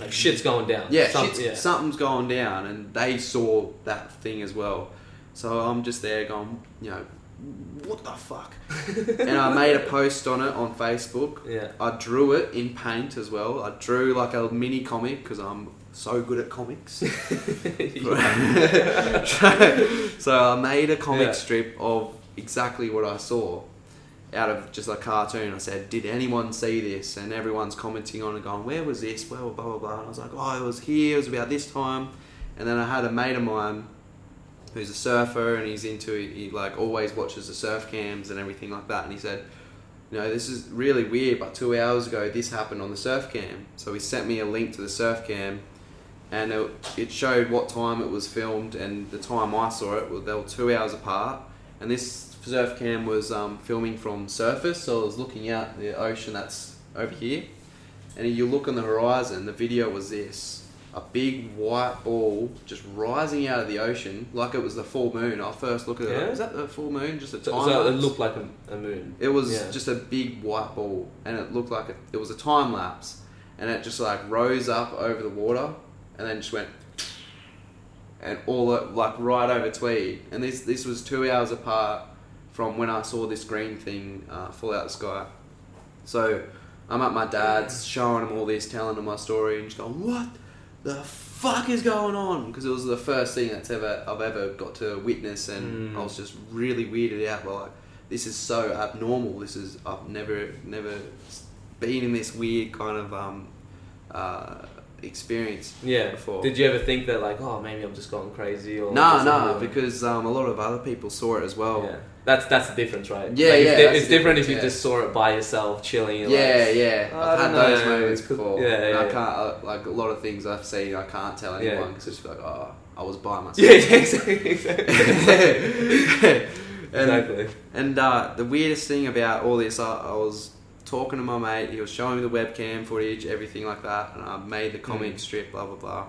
like shit's going down. yeah, shit's- yeah. something's going down, and they saw that thing as well. So I'm just there going, you know, what the fuck? and I made a post on it on Facebook. yeah. I drew it in paint as well. I drew like a mini comic because I'm so good at comics. so I made a comic Yeah. strip of exactly what I saw out of just a cartoon. I said, "Did anyone see this?" And everyone's commenting on it, going, "Where was this?" Blah blah blah. blah. And I was like, "Oh, it was here. It was about this time." And then I had a mate of mine who's a surfer and he's into he like always watches the surf cams and everything like that. And he said, "You know, this is really weird, but two hours ago this happened on the surf cam." So he sent me a link to the surf cam and it, it showed what time it was filmed and the time I saw it. well, They were two hours apart, and this surf cam was um, filming from surface, so I was looking out the ocean that's over here, and you look on the horizon. The video was this: a big white ball just rising out of the ocean like it was the full moon. I first looked at Yeah? it. Was that the full moon? Just a So, time so it looked like a, a moon. It was Yeah. just a big white ball, and it looked like it, it was a time lapse, and it just like rose up over the water, and then just went, and all it, like right over Tweed, and this this was two hours apart from when I saw this green thing uh, fall out of the sky. So I'm at my dad's, showing him all this, telling him my story, and just going, "What the fuck is going on?" Because it was the first thing that's ever I've ever got to witness, and Mm. I was just really weirded out by like, this is so abnormal. This is I've never never been in this weird kind of um, uh, experience Yeah. before. Did you ever think that like, oh, maybe I'm just going crazy or? No, everyone- because um, a lot of other people saw it as well. Yeah. That's that's the difference, right? Yeah, Like, yeah, that's It's different if you difference, just saw it by yourself, chilling. you're Yeah, like, yeah. I I've had don't those know, moments before. Yeah, and I can't uh, like a lot of things I've seen. I can't tell anyone because it's just like, oh, I was by myself. Yeah, yeah, exactly. exactly. and exactly. and uh, the weirdest thing about all this, I, I was talking to my mate. He was showing me the webcam footage, everything like that, and I made the comic Mm. strip. Blah blah blah.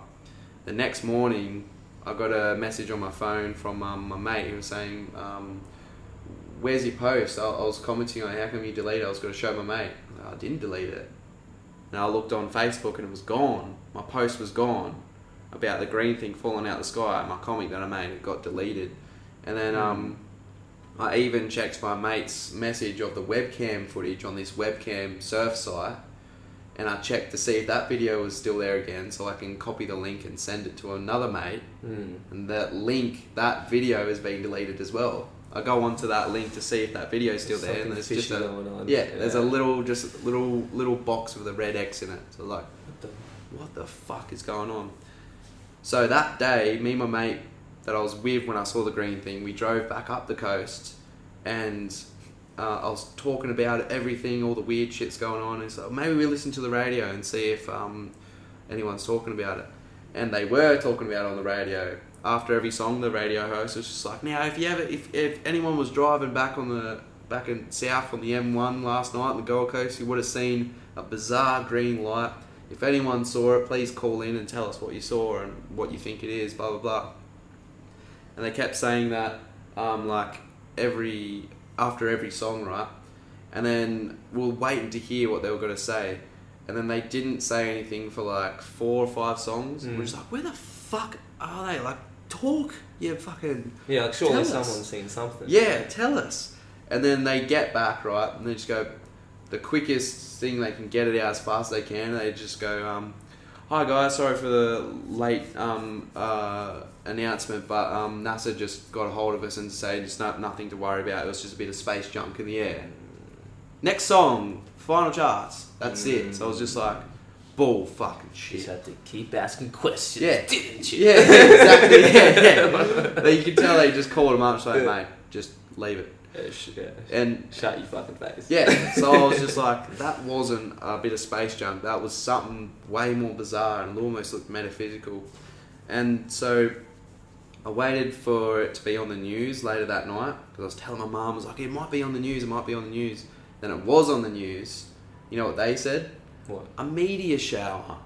The next morning, I got a message on my phone from um, my mate. He was saying, um, "Where's your post?" I, I was commenting on how come you deleted. it. I was going to show my mate. I didn't delete it. And I looked on Facebook and it was gone. My post was gone about the green thing falling out the sky. My comic that I made it got deleted. And then um, I even checked my mate's message of the webcam footage on this webcam surf site. And I checked to see if that video was still there again so I can copy the link and send it to another mate. Mm. And that link, that video is being deleted as well. I go onto that link to see if that video is still there, and there's just a on. yeah, there's a little just little little box with a red X in it. So like, What the- what the fuck is going on? So that day, me and my mate that I was with when I saw the green thing, we drove back up the coast, and uh, I was talking about everything, all the weird shit's going on, and so maybe we listen to the radio and see if um, anyone's talking about it. And they were talking about it on the radio. After every song, the radio host was just like, "Now, if you ever, if, if anyone was driving back on the back in south on the M1 last night on the Gold Coast, you would have seen a bizarre green light. If anyone saw it, please call in and tell us what you saw and what you think it is. Blah blah blah." And they kept saying that, um, like every after every song, right? And then we we're waiting to hear what they were going to say. And then they didn't say anything for like four or five songs. Mm. We're just like, where the fuck are they? Like, talk, you fucking. Yeah, like surely someone's seen something. Yeah, tell us. And then they get back, right? And they just go, the quickest thing they can get it out as fast as they can. They just go, um, hi guys, sorry for the late um, uh, announcement, but um, NASA just got a hold of us and said it's not nothing to worry about. It was just a bit of space junk in the air. Next song, final charts. That's it. So I was just like, bull fucking You shit. just had to keep asking questions, Yeah. didn't you? Yeah, exactly. Yeah, yeah. But you can tell they just called him up, just like, mate, just leave it. Yeah. And Shut your fucking face. yeah, so I was just like, that wasn't a bit of space junk. That was something way more bizarre and almost looked metaphysical. And so I waited for it to be on the news later that night because I was telling my mum, I was like, it might be on the news, it might be on the news. Then it was on the news. You know what they said? What? A meteor shower.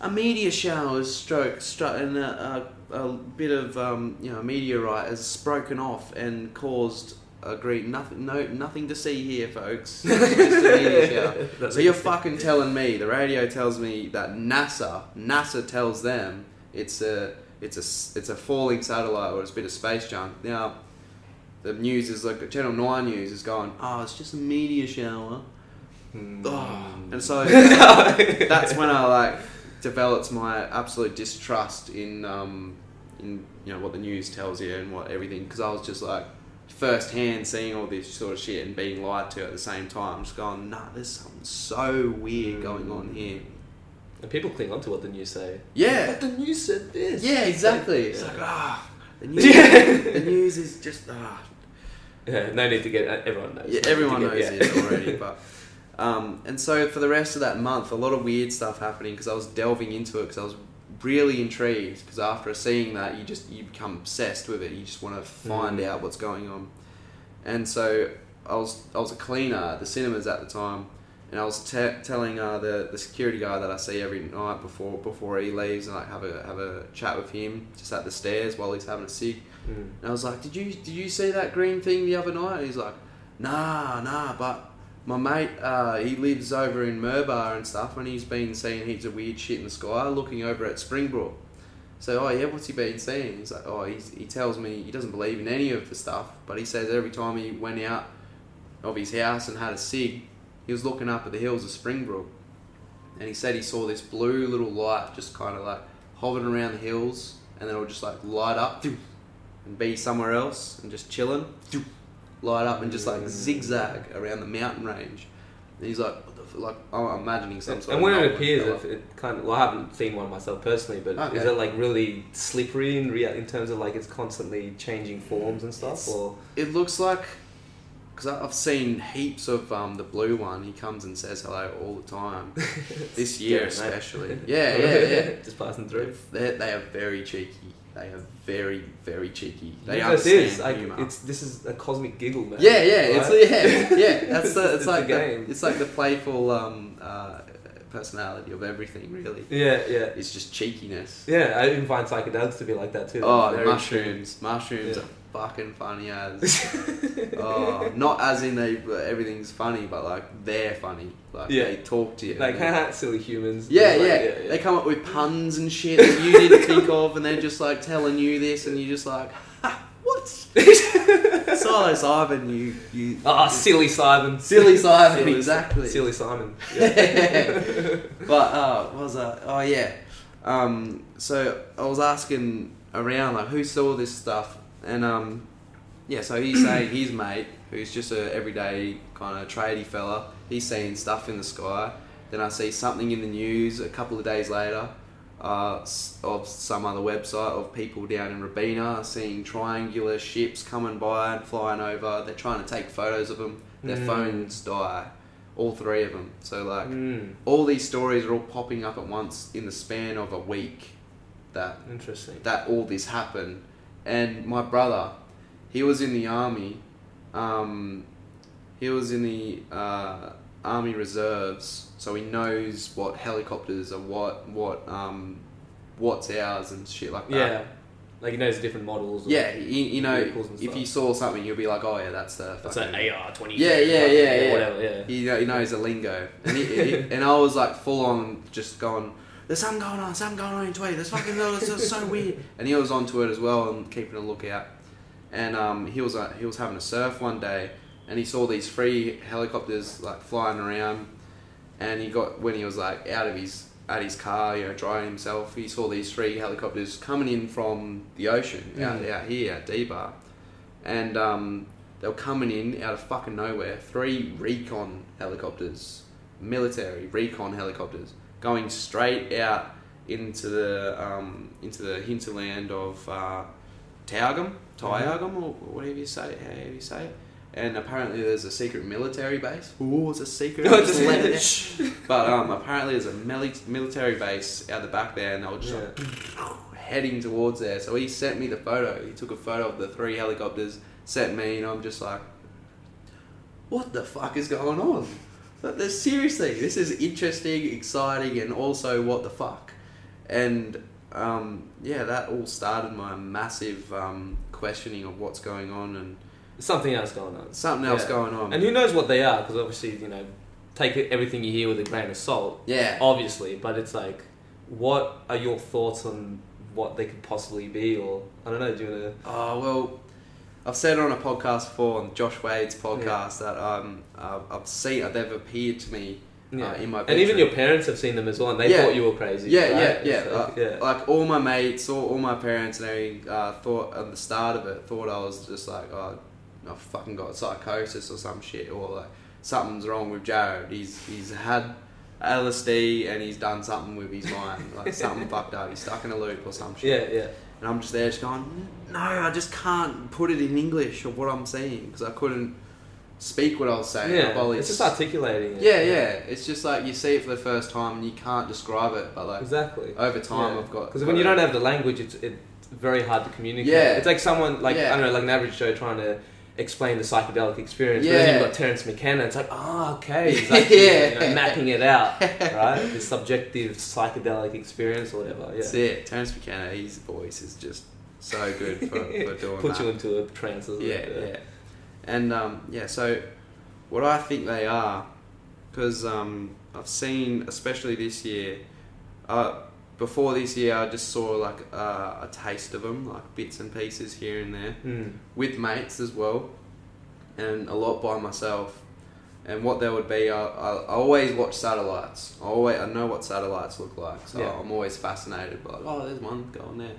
A meteor shower has struck, struck and a, a, a bit of um, you know meteorite has broken off and caused a great nothing no nothing to see here, folks. Just a meteor shower. So you're fucking telling me the radio tells me that NASA NASA tells them it's a it's a it's a falling satellite or it's a bit of space junk. Now the news is like Channel Nine News is going oh it's just a meteor shower. Oh, and so that's when I like developed my absolute distrust in um, in you know what the news tells you and what everything because I was just like first hand seeing all this sort of shit and being lied to at the same time, just going nah, there's something so weird going on here. And people cling on to what the news say. Yeah, But the news said this. yeah, exactly. It's Yeah. like ah, the news, Yeah. the news is just ah, Yeah, no need to get. uh, Everyone knows. Yeah, everyone knows to get- it already, but um, and so for the rest of that month, a lot of weird stuff happening because I was delving into it because I was really intrigued because after seeing that, you just you become obsessed with it. You just want to find Mm. out what's going on, and so I was I was a cleaner at the cinemas at the time. And I was te- telling uh, the the security guy that I see every night before before he leaves, and I have a have a chat with him just at the stairs while he's having a cig. Mm. And I was like, "Did you did you see that green thing the other night?" And he's like, "Nah, nah." But my mate, uh, he lives over in Murbah and stuff, and he's been seeing heaps of weird shit in the sky, looking over at Springbrook. So, oh yeah, what's he been seeing? He's like, oh, he's, he tells me he doesn't believe in any of the stuff, but he says every time he went out of his house and had a cig, he was looking up at the hills of Springbrook, and he said he saw this blue little light just kind of like hovering around the hills, and then it would just like light up and be somewhere else and just chilling, light up and just like zigzag around the mountain range. And he's like, what the f-? like I'm imagining some sort And when it appears, if it kind of, well, I haven't seen one myself personally, but Okay. is it like really slippery in rea- in terms of like it's constantly changing forms and stuff, It's- or It looks like because I've seen heaps of um, the blue one. He comes and says hello all the time. this year Scary, especially. Yeah, yeah, yeah. just passing through. They're, they are very cheeky. They are very, very cheeky. They Because understand is like humor. it's this is a cosmic giggle, man. yeah, yeah, right? it's yeah, yeah. That's the. It's, It's like the, it's like the playful um, uh, personality of everything. Really, yeah, yeah, it's just cheekiness. yeah. I even find psychedelics to be like that too. Oh, mushrooms. Mushrooms Yeah. Fucking funny as. oh, not as in they everything's funny, but like they're funny. Like Yeah. they talk to you. like and they- haha, silly humans. yeah, yeah, They come up with puns and shit that you didn't think of, and they're just like telling you this, and you're just like, ha, what? Silas Ivan, you, you. Ah, silly Simon. Silly Simon, Silly- exactly. Silly Simon. but uh, what was that? Oh yeah. Um, so I was asking around like who saw this stuff, and um, yeah, so he's saying his mate, who's just a everyday kind of tradie fella, he's seeing stuff in the sky. Then I see something in the news a couple of days later. uh, of some other website of people down in Robina seeing triangular ships coming by and flying over. They're trying to take photos of them. Their Mm. phones die, all three of them. So like Mm, all these stories are all popping up at once in the span of a week. That interesting. that all this happened. And my brother, he was in the army. Um, he was in the uh, army reserves, so he knows what helicopters are, what what um, what's ours and shit like that. Yeah, like he knows different models. Yeah, you, you know, if you saw something, you'll be like, oh yeah, that's the. That's an AR twenty. Yeah, yeah, yeah, yeah. Whatever. Yeah. He, know- he knows the lingo, and he, he- and I was like full on just going. There's something going on, something going on in Tweed. There's fucking this is so weird. And he was onto it as well and keeping a lookout. And um, he was uh, he was having a surf one day, and he saw these three helicopters like flying around. And he got when he was like out of his at his car, you know, drying himself. He saw these three helicopters coming in from the ocean out Mm. out here at D-Bah, and um, they were coming in out of fucking nowhere. Three recon helicopters, military recon helicopters, going straight out into the um, into the hinterland of uh, Taugam, Tyagum, or whatever you say, however you say it. And apparently there's a secret military base. Ooh, it's a secret. No, Just let it- but um, apparently there's a mili- military base out the back there, and they were just like, heading towards there. So he sent me the photo. He took a photo of the three helicopters, sent me, and I'm just like, what the fuck is going on? But this, seriously, this is interesting, exciting, and also what the fuck. And um, yeah, that all started my massive um, questioning of what's going on and something else going on. something else Yeah. going on. And who knows what they are? Because obviously, you know, take everything you hear with a grain of salt. yeah, Obviously, but it's like, what are your thoughts on what they could possibly be? Or I don't know. Do you want to? Oh well, I've said on a podcast before, on Josh Wade's podcast, that um, uh, I've seen they've appeared to me uh, in my and even your parents have seen them as well, and they Yeah. thought you were crazy. Yeah, right? yeah, yeah. Uh, yeah. Like all my mates, all, all my parents and everything, uh, thought at the start of it, thought I was just like, oh, I fucking got psychosis or some shit, or like something's wrong with Jarrad. He's he's had LSD and he's done something with his mind, like something fucked up. He's stuck in a loop or some shit. yeah, yeah. And I'm just there, just going, no, I just can't put it in English of what I'm saying because I couldn't speak what I was saying. Yeah, always- it's just articulating it. yeah, yeah. It's just like you see it for the first time and you can't describe it, but like Exactly. over time, I've got because when you don't have the language, it's it's very hard to communicate. Yeah. it's like someone like Yeah. I don't know, like an average Joe trying to explain the psychedelic experience. But then you've got Terence McKenna. It's like, oh, okay, he's like, yeah, Yeah. mapping it out, right? The subjective psychedelic experience or whatever. Yeah, That's it. Terence McKenna, his voice is just so good for, for doing put that. you into a trance. Yeah, it? yeah. And um, yeah, so what I think they are, because um, I've seen, especially this year, uh, before this year, I just saw like uh, a taste of them, like bits and pieces here and there, Mm. with mates as well, and a lot by myself. And what there would be, I, I, I always watch satellites. I always I know what satellites look like, so Yeah. I'm always fascinated by. Oh, there's one going there.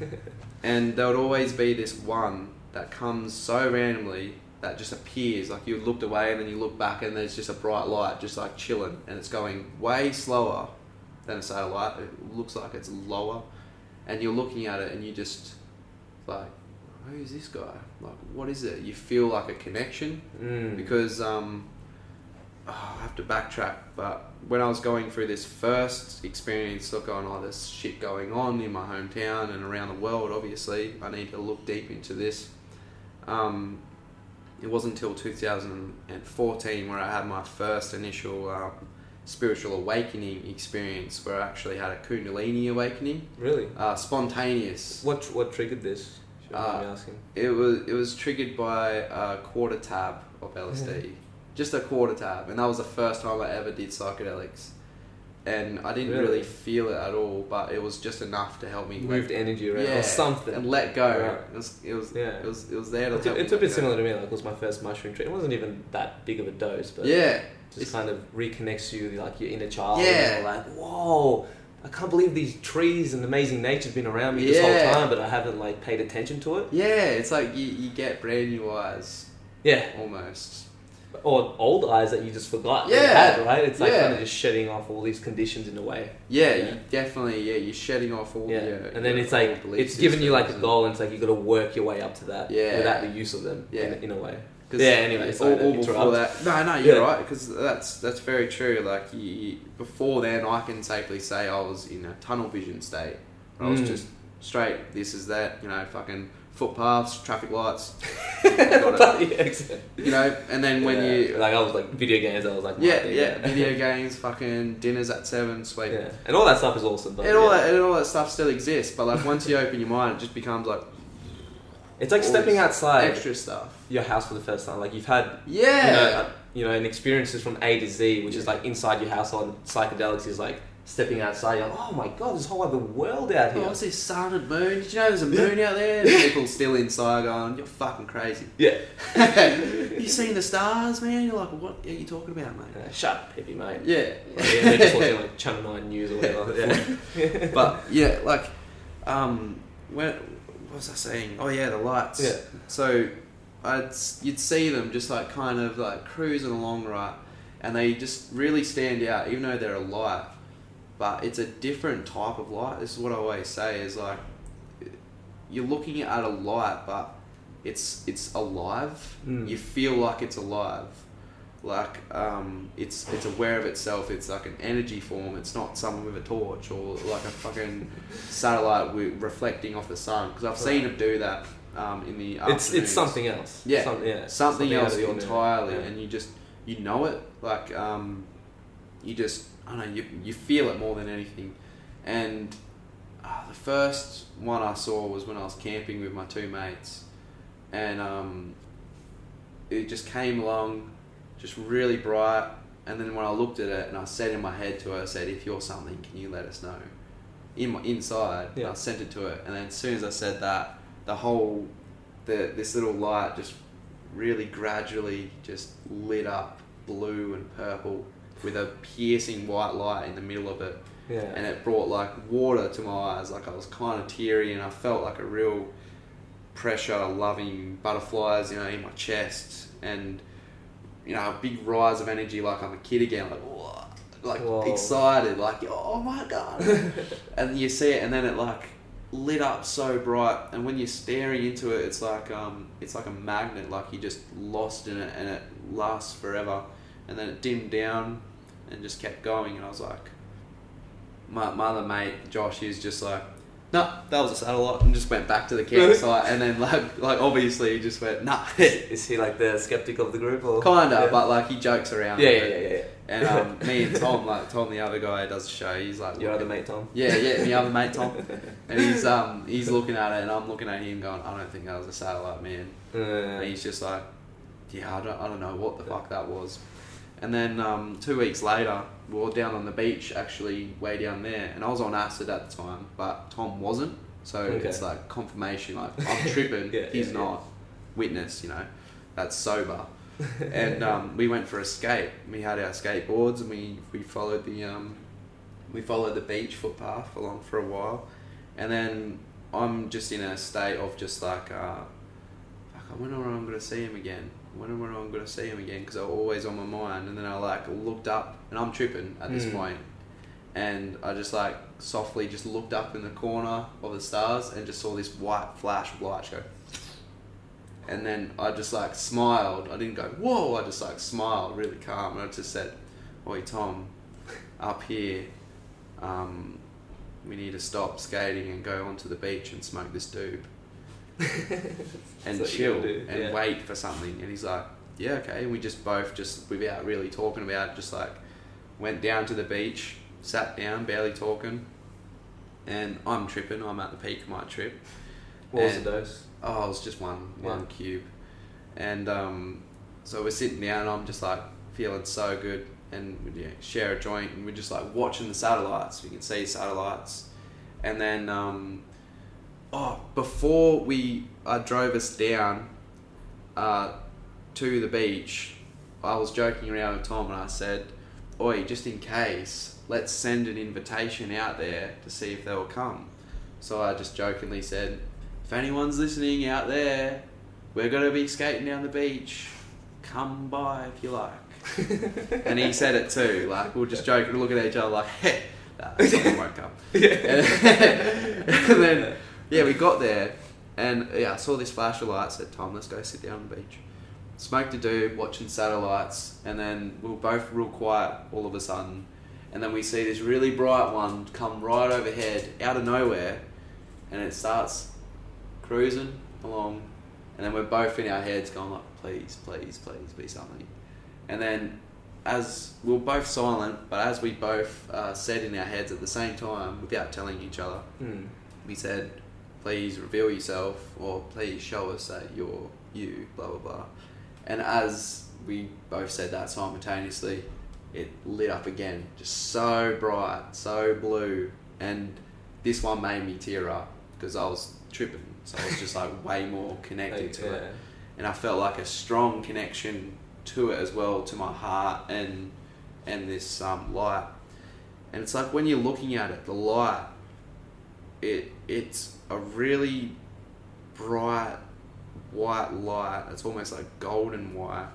and there would always be this one that comes so randomly that just appears. Like you looked away and then you look back and there's just a bright light, just like chilling, and it's going way slower than a satellite. It looks like it's lower, and you're looking at it and you just like, who's this guy? Like, what is it? You feel like a connection Mm. because um, oh, I have to backtrack. But when I was going through this first experience of going, oh, there's shit going on in my hometown and around the world. Obviously, I need to look deep into this. Um, it wasn't until 2014 where I had my first initial um, spiritual awakening experience, where I actually had a Kundalini awakening, really, uh, spontaneous. what what triggered this? If you don't mind me Uh, asking. It was it was triggered by a quarter tab of LSD, just a quarter tab, and that was the first time I ever did psychedelics, and I didn't really, Really? feel it at all, but it was just enough to help me Moved let, energy around yeah, or something. and let go. Right. It was it was Yeah. it was it was there to It's, a, it's a bit go. similar to me. Like it was my first mushroom trip. It wasn't even that big of a dose, but Yeah, just It's- kind of reconnects you like your inner child. Yeah. like whoa, I can't believe these trees and amazing nature's been around me this whole time, but I haven't like paid attention to it. yeah. It's like you, you get brand new eyes Yeah, almost. or old eyes that you just forgot. that you Yeah. had, right. It's like Yeah. kind of just shedding off all these conditions in a way. Yeah, Yeah. you definitely. Yeah, you're shedding off all Yeah, the. uh, and then your it's like it's giving you like a goal, and it's like you've got to work your way up to that. Yeah. without the use of them. Yeah. in, in a way. Yeah, anyway, sorry all, all before that. No, no, you're Yeah. right because that's that's very true. Like you, you- before then, I can safely say I was in a tunnel vision state. I was Mm. just straight. This is that. You know, fucking footpaths, traffic lights. yeah, exactly. You know, and then when Yeah. you. like I was like video games, I was like Yeah, thing, yeah, video games, fucking dinners at seven, sweet. yeah, and all that stuff is awesome. But And all that, and all that stuff still exists, but like once you open your mind, it just becomes like it's like stepping outside extra stuff. your house for the first time. Like you've had Yeah, you know, uh, you know, and experiences from A to Z, which is like inside your house on Psychedelics is like stepping outside. You're like, oh my god, there's a whole other world out Oh, here. what's this sun and moon? Did you know there's a moon out there? People still inside going, "You're fucking crazy." Yeah. you seen the stars, man? You're like, "What are you talking about, mate?" Uh, shut up, hippie mate. Yeah, Like, yeah, they're just watching like Channel Nine News or whatever. Yeah. but yeah, like, um, when what was I saying? Oh yeah, the lights. Yeah. So, I'd you'd see them just like kind of like cruising along, right? And they just really stand out, even though they're a light. But it's a different type of light. This is what I always say: is like you're looking at a light, but it's it's alive. Mm. You feel like it's alive. Like um, it's it's aware of itself. It's like an energy form. It's not someone with a torch or like a fucking satellite reflecting off the sun. Because I've seen them do that um, in the It's afternoons. it's something else. Yeah. Some- yeah. something, out else entirely, Yeah. and you just you know it. Like um, you just I don't know you you feel it more than anything. And uh, the first one I saw was when I was camping with my two mates, and um, it just came along, just really bright. And then when I looked at it, and I said in my head to her, I said, "If you're something, can you let us know?" In my inside, and Yeah. I sent it to her, and then as soon as I said that, the whole, the this little light just really gradually just lit up blue and purple with a piercing white light in the middle of it Yeah. and it brought like water to my eyes. Like I was kind of teary, and I felt like a real pressure, loving butterflies, you know, in my chest, and you know, a big rise of energy. Like I'm a kid again, like "Whoa," like Whoa. excited, like oh my god, and you see it, and then it like lit up so bright, and when you're staring into it, it's like um, it's like a magnet, like you just lost in it, and it lasts forever, and then it dimmed down, and just kept going, and I was like my, my other mate Josh is just like no. That was a satellite and just went back to the campsite and then like like obviously he just went nah. Is he like the skeptic of the group or? Kinda Yeah. but like he jokes around yeah, yeah, yeah, yeah. and um, me and Tom like Tom the other guy who does the show. He's like Your other mate Tom. yeah yeah the other mate Tom. And he's um he's looking at it and I'm looking at him going I don't think that was a satellite man. Uh, and he's just like, yeah, I don't, I don't know what the fuck that was. And then um, two weeks later, we were down on the beach, actually, way down there. And I was on acid at the time, but Tom wasn't. So Okay. it's like confirmation, like, I'm tripping, Yeah, he's yeah, not. Witness, you know, that's sober. and um, we went for a skate. We had our skateboards and we, we followed the um, we followed the beach footpath along for a while. And then I'm just in a state of just like, uh, fuck, I wonder when I'm going to see him again. I wonder when I'm going to see him again because they're always on my mind. And then I like looked up and I'm tripping at this Mm. point. And I just like softly just looked up in the corner of the stars and just saw this white flash of light go. And then I just like smiled. I didn't go, whoa, I just like smiled really calm. And I just said, Oi, Tom, up here, um, we need to stop skating and go onto the beach and smoke this doob and That's what you chill do, and yeah. wait for something. And he's like, yeah, okay. And we just both just without really talking about it, just like went down to the beach, sat down, barely talking. And I'm tripping. I'm at the peak of my trip. what was and- the dose? Oh, it was just one one Yeah. cube, and um, so we're sitting down. and I'm just like feeling so good, and we yeah, share a joint, and we're just like watching the satellites. We can see satellites, and then um, oh, before we uh, drove us down uh, to the beach, I was joking around with Tom, and I said, "Oi, just in case, let's send an invitation out there to see if they'll come." So I just jokingly said, if anyone's listening out there, we're gonna be skating down the beach. come by if you like. and he said it too. Like we were just joking, looking at each other like, hey, nah, someone won't come. And, and then yeah, we got there, and yeah, I saw this flash of lights. Said, "Tom, let's go sit down on the beach." Smoked a dude, watching satellites, and then we were both real quiet all of a sudden, and then we see this really bright one come right overhead out of nowhere, and it starts cruising along, and then we're both in our heads going like, "Please, please, please, be something," and then. As we were both silent, but as we both uh, said in our heads at the same time, without telling each other, Hmm. we said, please reveal yourself or please show us that you're you, blah, blah, blah. And as we both said that simultaneously, it lit up again, just so bright, so blue. And this one made me tear up because I was tripping. So I was just like way more connected to yeah. it. And I felt like a strong connection to it as well, to my heart and and this um, light. And it's like when you're looking at it, the light it it's a really bright white light. It's almost like golden white,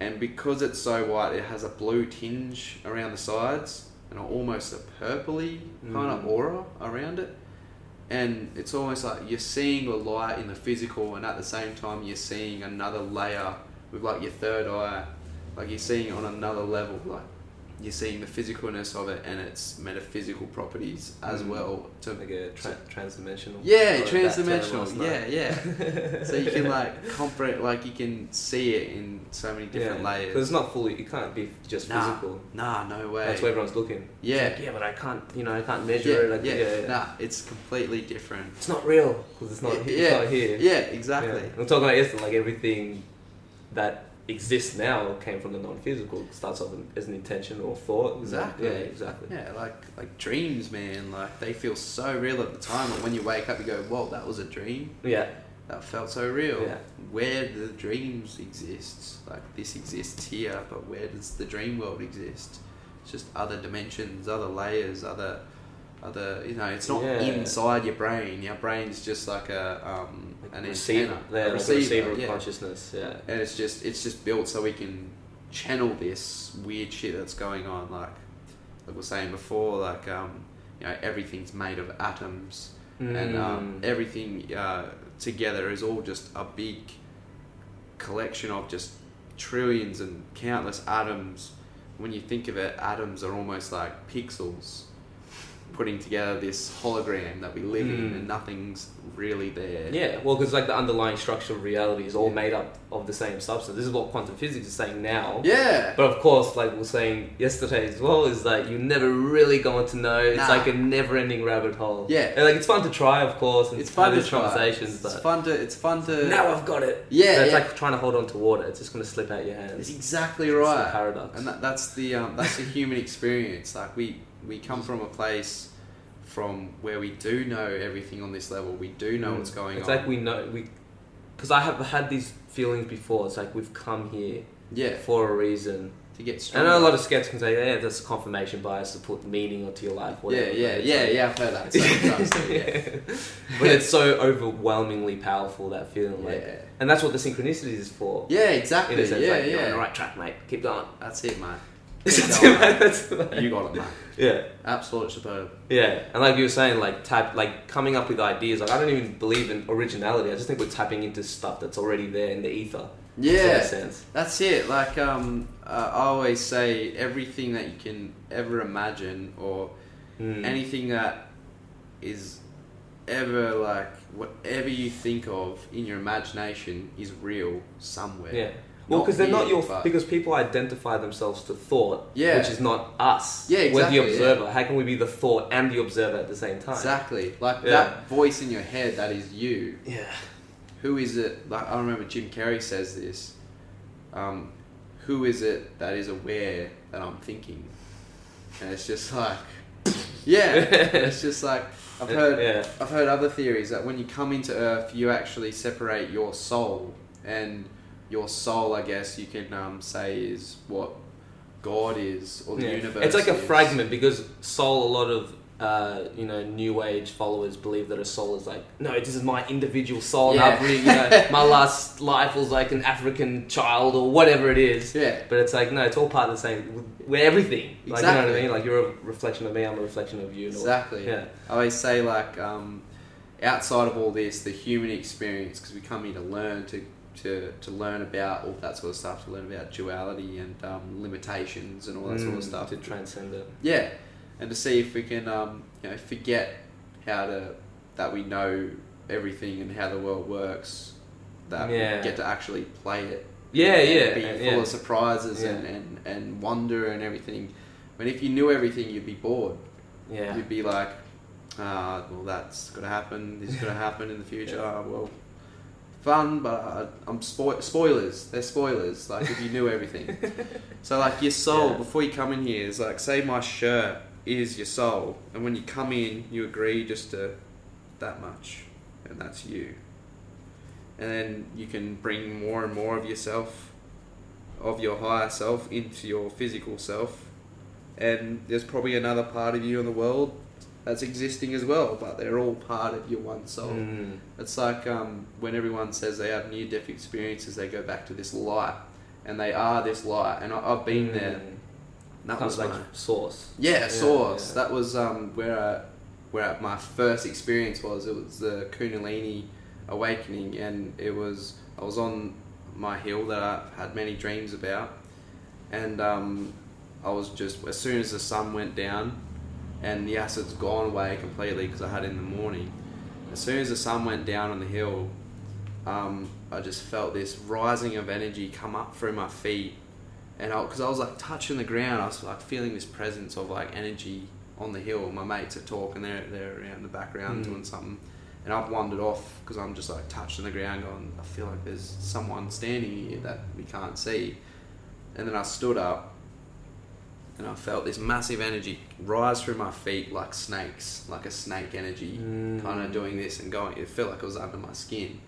and because it's so white, it has a blue tinge around the sides and almost a purpley kind of Mm. aura around it. And it's almost like you're seeing the light in the physical, and at the same time, you're seeing another layer with like your third eye, like you're seeing it on another level, like you're seeing the physicalness of it and its metaphysical properties as Mm. well to Like a tra- transdimensional. yeah, Got that term last transdimensional. Yeah, yeah. so you can like comprehend, like you can see it in so many different yeah. layers. 'Cause it's not fully. It can't be just Nah, physical. Nah, no way. That's where everyone's looking. Yeah. Like, yeah, but I can't. You know, I can't measure yeah, it. Like, yeah, yeah, yeah. Nah, it's completely different. It's not real because it's not. Yeah, It's yeah, not here. Yeah, exactly. Yeah. I'm talking about yesterday, like everything that exists now came from the non-physical. It starts off as an intention or thought. Exactly. Yeah, exactly. Yeah, like like dreams, man. Like they feel so real at the time, and when you wake up, you go, "Whoa, that was a dream. Yeah. That felt so real." Yeah. Where the dreams exist? Like this exists here, but where does the dream world exist? It's just other dimensions, other layers, other, other. You know, it's not Yeah. inside your brain. Your brain's just like a um Like an receiver. a like receiver of yeah. consciousness. Yeah. and it's just it's just built so we can channel this weird shit that's going on like like we were saying before like um you know everything's made of atoms and um, Mm. everything uh, together is all just a big collection of just trillions and countless atoms when you think of it atoms are almost like pixels putting together this hologram that we live in Mm. and nothing's really there Yeah, well, because like the underlying structure of reality is all Yeah. made up of the same substance. This is what quantum physics is saying now. yeah But of course, like we were saying yesterday as well, is that you're never really going to know. It's Nah. like a never-ending rabbit hole. Yeah. and like it's fun to try, of course, and it's fun to try. conversations. It's fun to. It's fun to. now I've got it. Yeah, But it's yeah. like trying to hold on to water. It's just going to slip out your hands. It's exactly It's a right. paradox. And that, that's the um, that's the human experience. Like we we come from a place from where we do know everything on this level. We do know Mm. what's going it's on. It's like we know we, because I have had these feelings before. It's like we've come here yeah for a reason. to get I know a lot of skeptics can say, "Yeah, that's confirmation bias to put meaning onto your life." yeah Whatever. yeah it's yeah like- yeah. I've heard that. So many times too, yeah. but it's so overwhelmingly powerful that feeling, like, Yeah. and that's what the synchronicity is for. Yeah, exactly. sense, yeah, like, you're yeah. on the right track, mate. Keep going. That's it, mate. That's going, it, That's it. You got it, mate. Yeah, Absolute superb. yeah, and like you were saying, like tap, like coming up with ideas. Like I don't even believe in originality. I just think we're tapping into stuff that's already there in the ether. sort of Yeah, sense. That's it. Like um, uh, I always say, everything that you can ever imagine, or Mm. anything that is ever like whatever you think of in your imagination is real somewhere. Yeah. Well, because they're not your but- because people identify themselves to thought, Yeah. which is not us. Yeah, We're exactly, the yeah. observer. How can we be the thought and the observer at the same time? Exactly. Like Yeah. that voice in your head that is you. Yeah. Who is it? Like I remember Jim Carrey says this. Um, who is it that is aware that I'm thinking? And it's just like, yeah. it's just like I've heard. Yeah. I've heard other theories that when you come into Earth, you actually separate your soul, and your soul, I guess you can um, say, is what God is or the Yeah. universe. It's like a is. fragment because soul, a lot of uh, you know, new age followers believe that a soul is like, no, this is my individual soul. Yeah. Really, you know, my last life was like an African child or whatever it is. Yeah. But it's like, no, it's all part of the same. We're everything. Like, you know what I mean? Like, you're a reflection of me, I'm a reflection of you. and all- Exactly. Yeah. I always say like um, outside of all this, the human experience because we come here to learn to, to to learn about all that sort of stuff, to learn about duality and um, limitations and all that sort of Mm, stuff. To transcend it. Yeah, and to see if we can um, you know forget how to that we know everything and how the world works. That Yeah. we get to actually play it. Yeah, and yeah. Be and- full yeah. of surprises Yeah. and, and, and wonder and everything. But if you knew everything, you'd be bored. yeah. You'd be like, ah, well, that's going to happen. This is going to happen in the future. Yeah. Ah, well, fun, but uh, I'm spo- spoilers. They're spoilers. Like if you knew everything. so like your soul Yeah. before you come in here is like, say my shirt is your soul, and when you come in, you agree just to that much, and that's you. And then you can bring more and more of yourself, of your higher self, into your physical self. And there's probably another part of you in the world that's existing as well, but they're all part of your one soul. Mm. It's like um, when everyone says they have near death experiences, they go back to this light, and they are this light. And I, I've been there. Mm. That Kind was like my source. yeah, Yeah, source. yeah. That was um, where I, where my first experience was. It was the Kundalini awakening, and it was I was on my hill that I had many dreams about, and um, I was just as soon as the sun went down, and the acid's gone away completely because I had it in the morning. As soon as the sun went down on the hill, um, I just felt this rising of energy come up through my feet, and because I, was like touching the ground, I was like feeling this presence of like energy on the hill. My mates are talking, they're they're around in the background Mm. doing something, and I've wandered off because I'm just like touching the ground, going, I feel like there's someone standing here that we can't see, and then I stood up, and I felt this massive energy rise through my feet like snakes, like a snake energy Mm. kind of doing this and going. It felt like it was under my skin,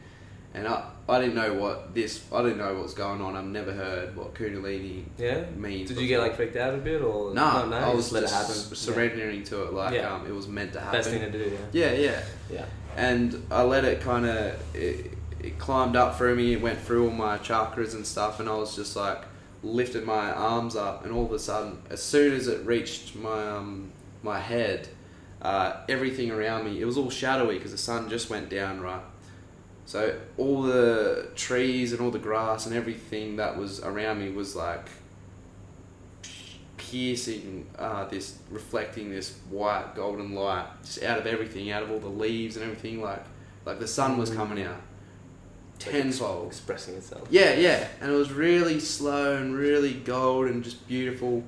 and I, I didn't know what this. I didn't know what was going on. I've never heard what Kundalini Yeah. means. Did you get like freaked out a bit or No, no? I was just let it happen. surrendering to it like Yeah. um, it was meant to happen. Best thing to do. Yeah. yeah, yeah. Yeah. And I let it kind of it, it climbed up through me. It went through all my chakras and stuff, and I was just like lifted my arms up, and all of a sudden, as soon as it reached my um, my head, uh, everything around me it was all shadowy because the sun just went down right. So all the trees and all the grass and everything that was around me was like piercing uh, this reflecting this white golden light just out of everything out of all the leaves and everything like like the sun was coming out tenfold expressing itself. yeah yeah and it was really slow and really gold and just beautiful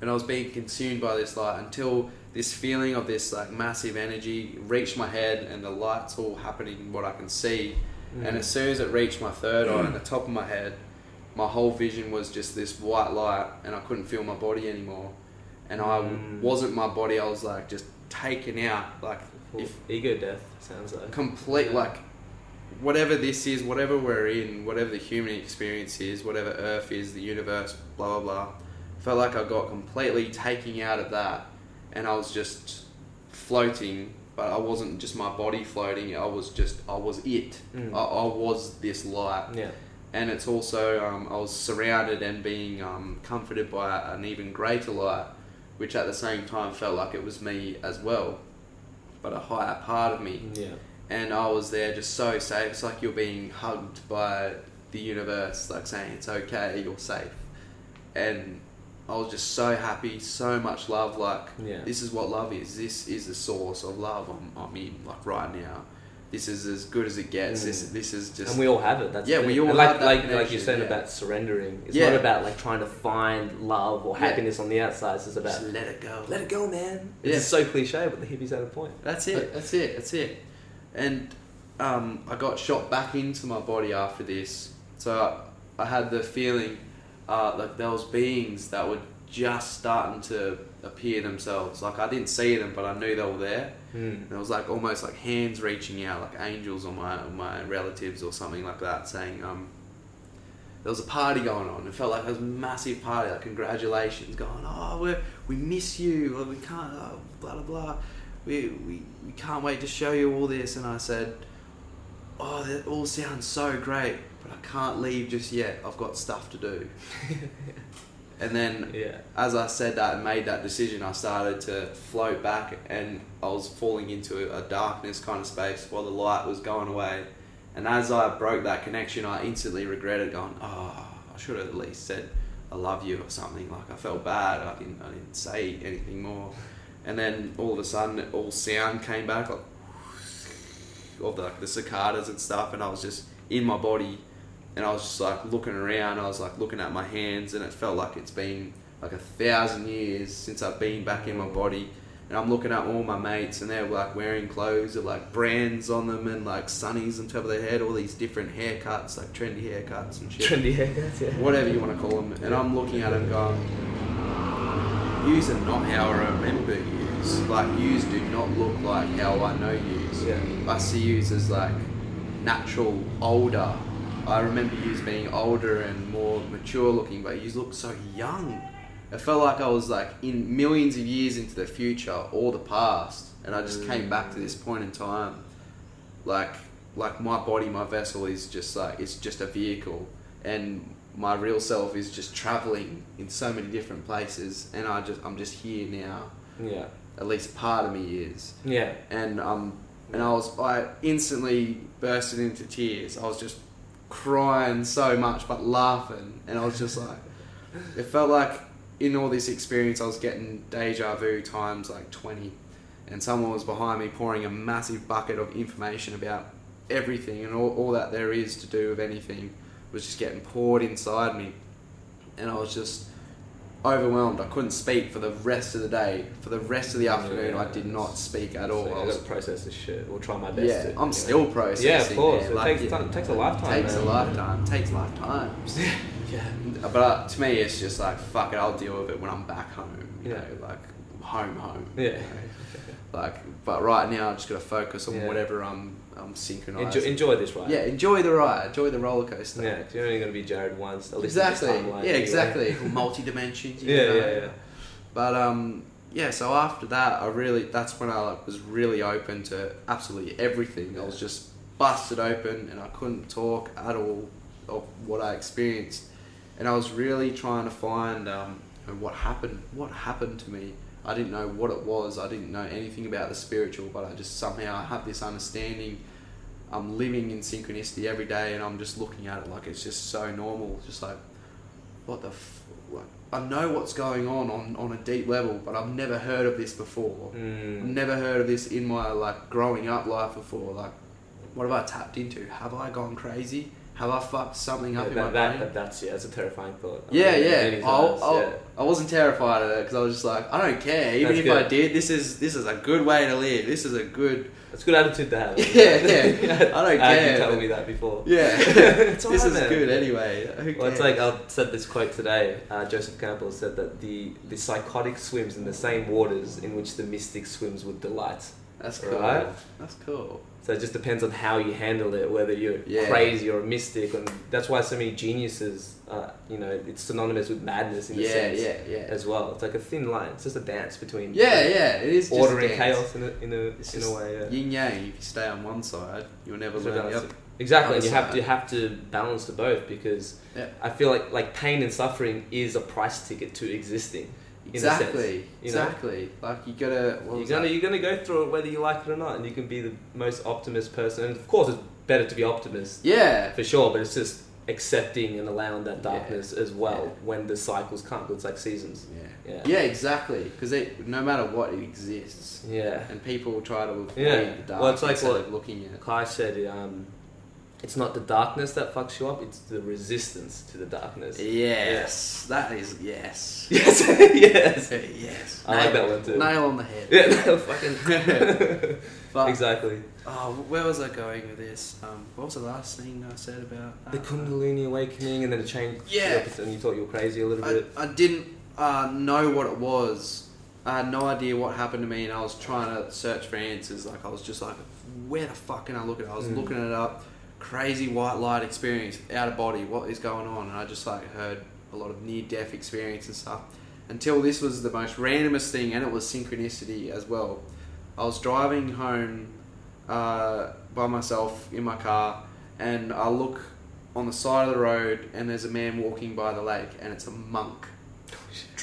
and I was being consumed by this light until this feeling of this like massive energy reached my head and the light's all happening what I can see Mm. and as soon as it reached my third eye and the top of my head, my whole vision was just this white light, and I couldn't feel my body anymore. And I Mm. wasn't my body. I was like just taken out, like if ego death sounds like. complete, Yeah. like whatever this is, whatever we're in, whatever the human experience is, whatever Earth is, the universe, blah blah blah. Felt like I got completely taken out of that, and I was just floating. But I wasn't just my body floating. I was just I was it. Mm. I, I was this light Yeah. and it's also um, I was surrounded and being um, comforted by an even greater light, which at the same time felt like it was me as well, but a higher part of me. Yeah. And I was there just so safe. It's like you're being hugged by the universe, like saying it's okay, you're safe. And I was just so happy, so much love. Like Yeah. this is what love is. This is the source of love I'm, I'm in, like right now. This is as good as it gets. This Mm. this is just and we all have it. That's Yeah, we all and like, like like you said yeah. about surrendering. It's Yeah. not about like trying to find love or happiness on the outside. It's about just let it go. let it go, man. Yeah. It's so cliche, but the hippies had a point. That's it. That's it. That's it. And um, I got shot back into my body after this, so I, I had the feeling uh, like there was beings that were just starting to appear themselves. Like I didn't see them, but I knew they were there. Mm. And it was like almost like hands reaching out, like angels or my or my relatives or something like that, saying, um, there was a party going on. It felt like it was a massive party, like congratulations, going, oh, we we miss you, or we can't, oh, blah blah blah. We, we we can't wait to show you all this. And I said, oh, that all sounds so great, but I can't leave just yet. I've got stuff to do. and then Yeah. as I said that and made that decision, I started to float back and I was falling into a darkness kind of space while the light was going away. And as I broke that connection, I instantly regretted going, oh, I should have at least said, I love you or something. Like I felt bad. I didn't, I didn't say anything more. And then all of a sudden, all sound came back, like all the, like, the cicadas and stuff. And I was just in my body and I was just like looking around. I was like looking at my hands, and it felt like it's been like a thousand years since I've been back in my body. And I'm looking at all my mates, and they're like wearing clothes with like brands on them and like sunnies on top of their head, all these different haircuts, like trendy haircuts and shit, Trendy haircuts, yeah. whatever you want to call them. And I'm looking at them going, "Yous are not how I remember yous. Like yous do not look like how I know yous. Yeah. I see yous as like natural, older. I remember yous being older and more mature looking, but yous look so young. It felt like I was like in millions of years into the future or the past, and I just mm. came back to this point in time. Like, like my body, my vessel is just like it's just a vehicle, and my real self is just traveling in so many different places, and I just I'm just here now. Yeah. At least part of me is Yeah. and um and I was I instantly bursted into tears. I was just crying so much but laughing and I was just like it felt like in all this experience I was getting deja vu times like 20 and someone was behind me pouring a massive bucket of information about everything and all, all that there is to do with anything was just getting poured inside me and I was just overwhelmed. I couldn't speak for the rest of the day. For the rest of the afternoon, I did not speak at all. So I was process this shit. We'll try my best yeah, to. I'm anyway. still processing. Yeah, of course. It Like, takes, time, takes a lifetime. takes a man. lifetime. Takes lifetimes. Yeah. but uh, to me, it's just like fuck it. I'll deal with it when I'm back home. You Yeah. know, like home, home. Yeah. you know. Like, but right now, I'm just gotta focus on Yeah. whatever I'm I'm synchronized. Enjoy, enjoy this ride. Yeah, enjoy the ride. Enjoy the roller coaster. Yeah, you're only going to be Jarrad once. Exactly. timeline, Yeah, anyway. exactly. Multi dimensions. Yeah, yeah, yeah. But um, yeah. So after that, I really that's when I like, was really open to absolutely everything. I was just busted open, and I couldn't talk at all of what I experienced, and I was really trying to find um, what happened. What happened to me? I didn't know what it was. I didn't know anything about the spiritual, but I just somehow I have this understanding. I'm living in synchronicity every day, and I'm just looking at it like it's just so normal. Just like, what the, f- like, I know what's going on, on on a deep level, but I've never heard of this before. I've Mm. never heard of this in my like growing up life before. Like, what have I tapped into? Have I gone crazy? Have I fucked something up Yeah, in my that, that, brain? that, that's yeah, that's a terrifying thought. I yeah, mean, yeah. I'll, I'll, yeah. I wasn't terrified of it because I was just like, I don't care. Even That's if I did, this is this is a good way to live. This is a good. It's a good attitude to have. Yeah, yeah. I don't I care. You told me that before. Yeah, this is man. good anyway. Well, it's like I said this quote today. Uh, Joseph Campbell said that the the psychotic swims in the same waters in which the mystic swims with delight. That's cool. Right? That's cool. So it just depends on how you handle it, whether you're Yeah. crazy or a mystic, and that's why so many geniuses, uh, you know, it's synonymous with madness in a Yeah, sense yeah, yeah. as well. It's like a thin line. It's just a dance between Yeah, yeah. It is order and chaos in a in a, It's in a way. Yeah. Yin yang. If you stay on one side, you'll never So learn it. Exactly, and you have to you have to balance the both because Yeah. I feel like like pain and suffering is a price ticket to existing. A sense, Exactly. know? exactly. Like you gotta. You're gonna that? you're gonna go through it whether you like it or not, and you can be the most optimist person. And of course, it's better to be optimist Yeah. for sure, but it's just accepting and allowing that Yeah. darkness as well Yeah. when the cycles come. It's like seasons. Yeah. Yeah. Yeah. Exactly. Because no matter what, it exists, Yeah. and people try to avoid Yeah. the dark Well, it's like what- looking at. Kai said, um, it's not the darkness that fucks you up; it's the resistance to the darkness. Yes, that is yes. yes, yes. yes. I like that one too. Nail on the head. Yeah, fucking. But, exactly. Oh, where was I going with this? Um, what was the last thing I said about The uh, Kundalini awakening, and then it changed. Yeah. And you thought you were crazy a little I, bit. I didn't uh, know what it was. I had no idea what happened to me, and I was trying to search for answers. Like I was just like, where the fuck can I look at? it? I was Mm. looking it up, crazy white light experience, out of body. What is going on? And I just like heard a lot of near death experience and stuff. Until this was the most randomest thing, and it was synchronicity as well. I was driving home uh, by myself in my car, and I look on the side of the road, and there's a man walking by the lake, and it's a monk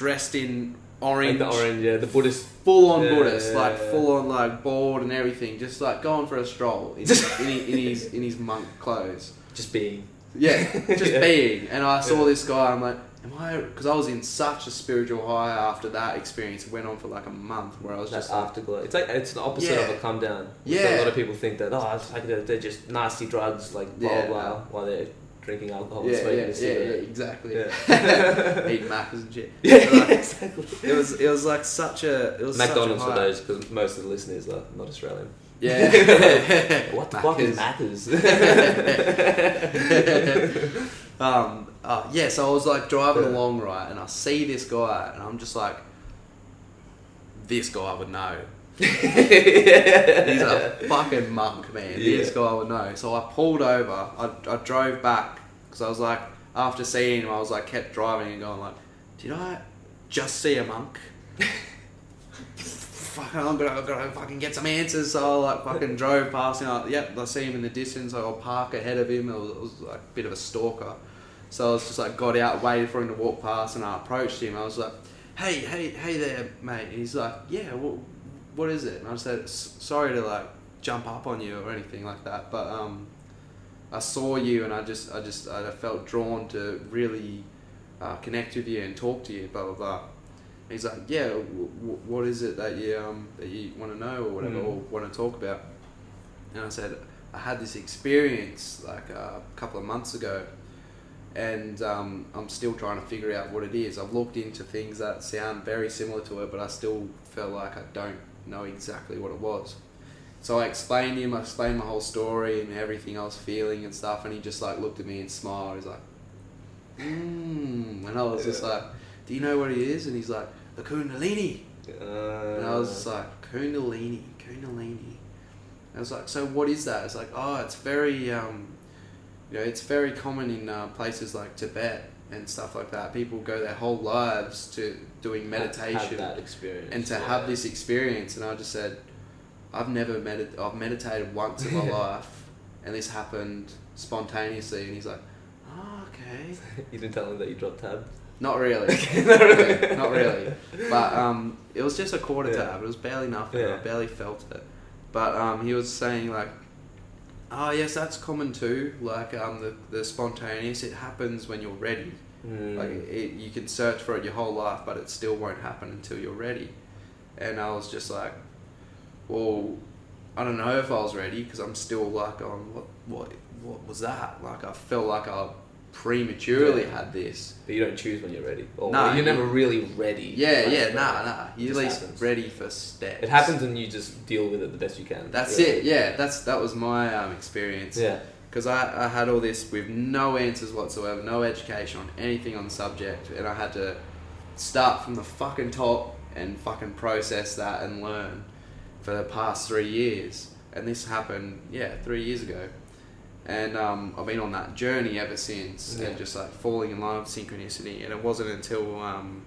dressed in orange, Like the orange, yeah, the Buddhist. full on Yeah, Buddhist, yeah, like yeah. full on like board and everything, just like going for a stroll in, in, his- in his in his monk clothes. Just being. Yeah, just being. And I saw this guy. I'm like, am I? Because I was in such a spiritual high after that experience. It went on for like a month where I was That just like, afterglow. It's like it's the opposite Yeah. of a come down. Yeah. A lot of people think that oh, it's like they're, they're just nasty drugs, like blah Yeah. blah, blah, while they're drinking alcohol and yeah, smoking yeah, a yeah, yeah, exactly. Yeah. Eating Maccas and shit. Yeah, like, exactly. it was it was like such a it was McDonald's such for those because most of the listeners are not Australian. Yeah. What the fuck is. Macca's? um, uh, yeah, so I was like driving Yeah. along right, and I see this guy, and I'm just like, this guy would know. He's a fucking monk, man. This Yeah. guy would know. So I pulled over. I, I drove back because I was like, after seeing him, I was like, kept driving and going like, did I just see a monk? Fuck, I'm gonna, I'm gonna fucking get some answers. So I like fucking drove past him. I, yep, I see him in the distance. I'll park ahead of him. It was, it was like a bit of a stalker. So I was just like got out, waited for him to walk past, and I approached him. I was like, "Hey, hey, hey there, mate." And he's like, "Yeah, what, what is it?" And I said, "Sorry to like jump up on you or anything like that, but um, I saw you, and I just, I just, I felt drawn to really uh, connect with you and talk to you, blah blah blah." And he's like, "Yeah, w- w- what is it that you um that you want to know or whatever Mm. or want to talk about?" And I said, "I had this experience like uh, a couple of months ago." and um, I'm still trying to figure out what it is. I've looked into things that sound very similar to it, but I still feel like I don't know exactly what it was. So I explained to him, I explained my whole story and everything I was feeling and stuff, and he just like looked at me and smiled. He's like, "Hmm," and I was just like, "Do you know what is?" And he's like, "The Kundalini." Uh, And I was just like, Kundalini, Kundalini. I was like, so what is that? It's like, oh, it's very, um, you know, it's very common in uh, places like Tibet and stuff like that. People go their whole lives to doing meditation have that experience, and to yeah. have this experience. And I just said, I've never medit- I've meditated once in my life, and this happened spontaneously. And he's like, oh, okay. you didn't tell him that you dropped tab. Not really. not really. Yeah, not really. But um, it was just a quarter Yeah. tab. It was barely nothing. Yeah. I barely felt it. But um, he was saying like, oh yes, that's common too. Like um, the the spontaneous. It happens when you're ready. Mm. Like it, you can search for it your whole life, but it still won't happen until you're ready. And I was just like, well, I don't know if I was ready because I'm still like, on what what what was that? Like I felt like I prematurely Yeah. had this. but you don't choose when you're ready. Or No, you're you- never really ready. Yeah, yeah, nah, nah. You're at least happens. ready for steps. It happens and you just deal with it the best you can. That's really. it. Yeah, that's that was my um, experience. Yeah. Because I, I had all this with no answers whatsoever, no education on anything on the subject, and I had to start from the fucking top and fucking process that and learn for the past three years. And this happened, yeah, three years ago. And um, I've been on that journey ever since, Yeah. and just like falling in love with synchronicity. And it wasn't until um,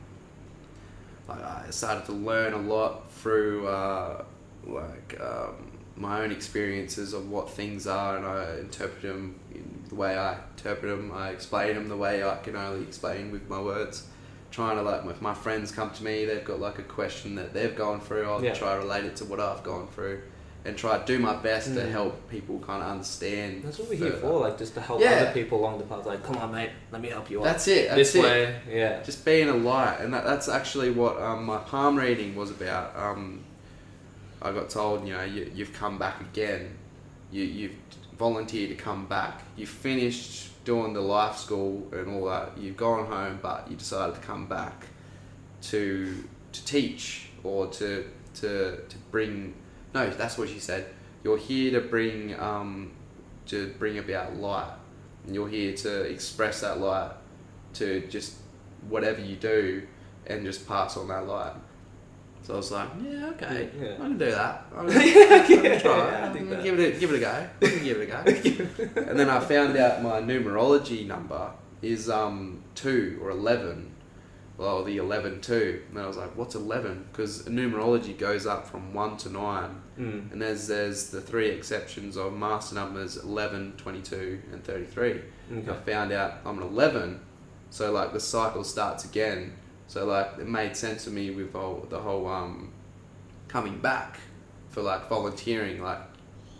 like I started to learn a lot through uh, like um, my own experiences of what things are, and I interpret them in the way I interpret them. I explain them the way I can only explain with my words. Trying to like, if my friends come to me, they've got like a question that they've gone through. I'll Yeah. try to relate it to what I've gone through, and try to do my best to Mm. help people kind of understand. That's what we're here for, like just to help Yeah. other people along the path. Like, come on, mate, let me help you out. That's it. That's this it. way, yeah. just being a light and that, that's actually what um, my palm reading was about um, i got told you know you, you've come back again you, you've volunteered to come back you finished doing the life school and all that you've gone home but you decided to come back to to teach or to to, to bring no that's what she said you're here to bring um, to bring about light and you're here to express that light to just whatever you do and just pass on that light. So I was like, yeah, okay, Yeah. I can do that. I'm gonna, yeah, try. I I'm gonna that. give it a, give it a go. I can give it a go. and then I found out my numerology number is um two or eleven. Well, the eleven two. And I was like, what's eleven? Because numerology goes up from one to nine. Mm. And there's there's the three exceptions of master numbers 11, 22, and 33. I found out I'm an 11, so like the cycle starts again. So like it made sense to me with whole, the whole um, coming back for like volunteering. Like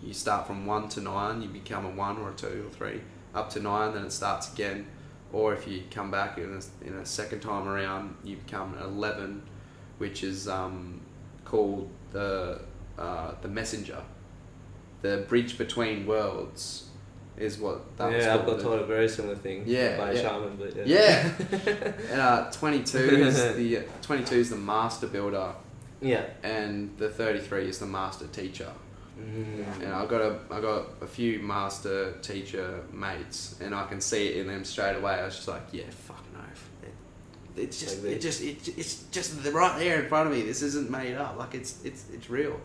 you start from one to nine, you become a one or a two or three, up to nine, then it starts again. Or if you come back in a, in a second time around, you become an 11, which is um, called the uh, the messenger. The bridge between worlds is what that was yeah, I've got told a very similar thing. Yeah, by yeah. shaman, but yeah. Yeah. and uh, 22 is the 22 is the master builder, yeah. and the 33 is the master teacher. Mm. And I got a I got a few master teacher mates, and I can see it in them straight away. I was just like, yeah, fucking oath. It, it's just Like it just it, it's just right there in front of me. This isn't made up. Like it's it's it's real.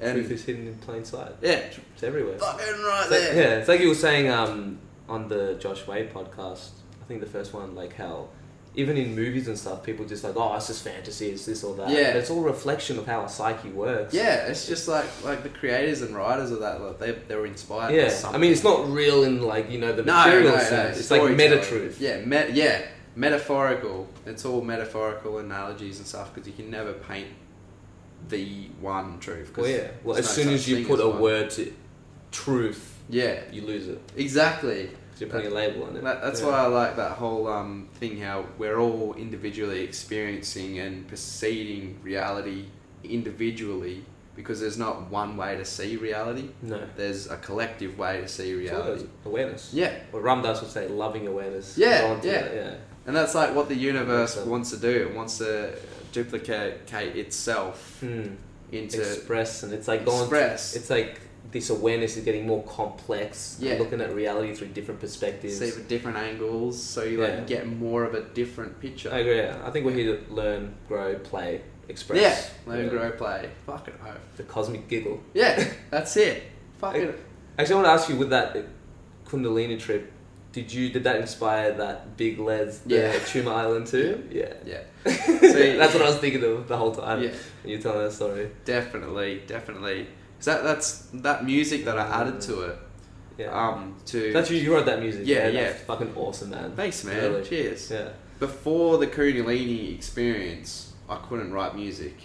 Truth is hidden in plain sight. yeah, It's everywhere. fucking right It's like- there. yeah, it's like you were saying um, on the Josh Wade podcast. I think the first one, like how even in movies and stuff, people just like, oh, it's just fantasy, it's this or that. Yeah. But it's all reflection of how our psyche works. Yeah, it's just like like the creators and writers of that. Like they they were inspired. by Yeah, I mean, it's not real in like you know the no, material no, no, sense. it's like meta truth. Yeah, met, yeah, metaphorical. It's all metaphorical analogies and stuff because you can never paint the one truth. Well, yeah. Well, as no soon as you put a one. word to truth, yeah, you lose it. exactly. you're putting a label on it. That, that's Yeah. why I like that whole um, thing. How we're all individually experiencing and perceiving reality individually because there's not one way to see reality. No. There's a collective way to see reality. awareness. Yeah, Or Ram Dass would say loving awareness. Yeah, Go on to yeah. that, yeah. And that's like what the universe wants to do. It wants to duplicate itself Hmm. into Express and it's like going. express. It's like this awareness is getting more complex. Yeah. looking at reality through different perspectives. see from different angles, so you like Yeah. get more of a different picture. I agree. I think we're here to learn, grow, play, express. Yeah, learn, Yeah. grow, play. Fucking hope. The cosmic giggle. Yeah, that's it. Fucking Actually, I want to ask you with that Kundalini trip. Did you did that inspire that Big Lez the Yeah. Tuma Island too? Yeah. yeah, So That's what I was thinking of the whole time. yeah. You're telling that story. Definitely, definitely. 'Cause that that's that music that I added to it. Yeah. Um, to That's you. You wrote that music. Yeah, That's yeah. fucking awesome, man. thanks, man. Really. Cheers. Yeah. Before the Kundalini experience, I couldn't write music.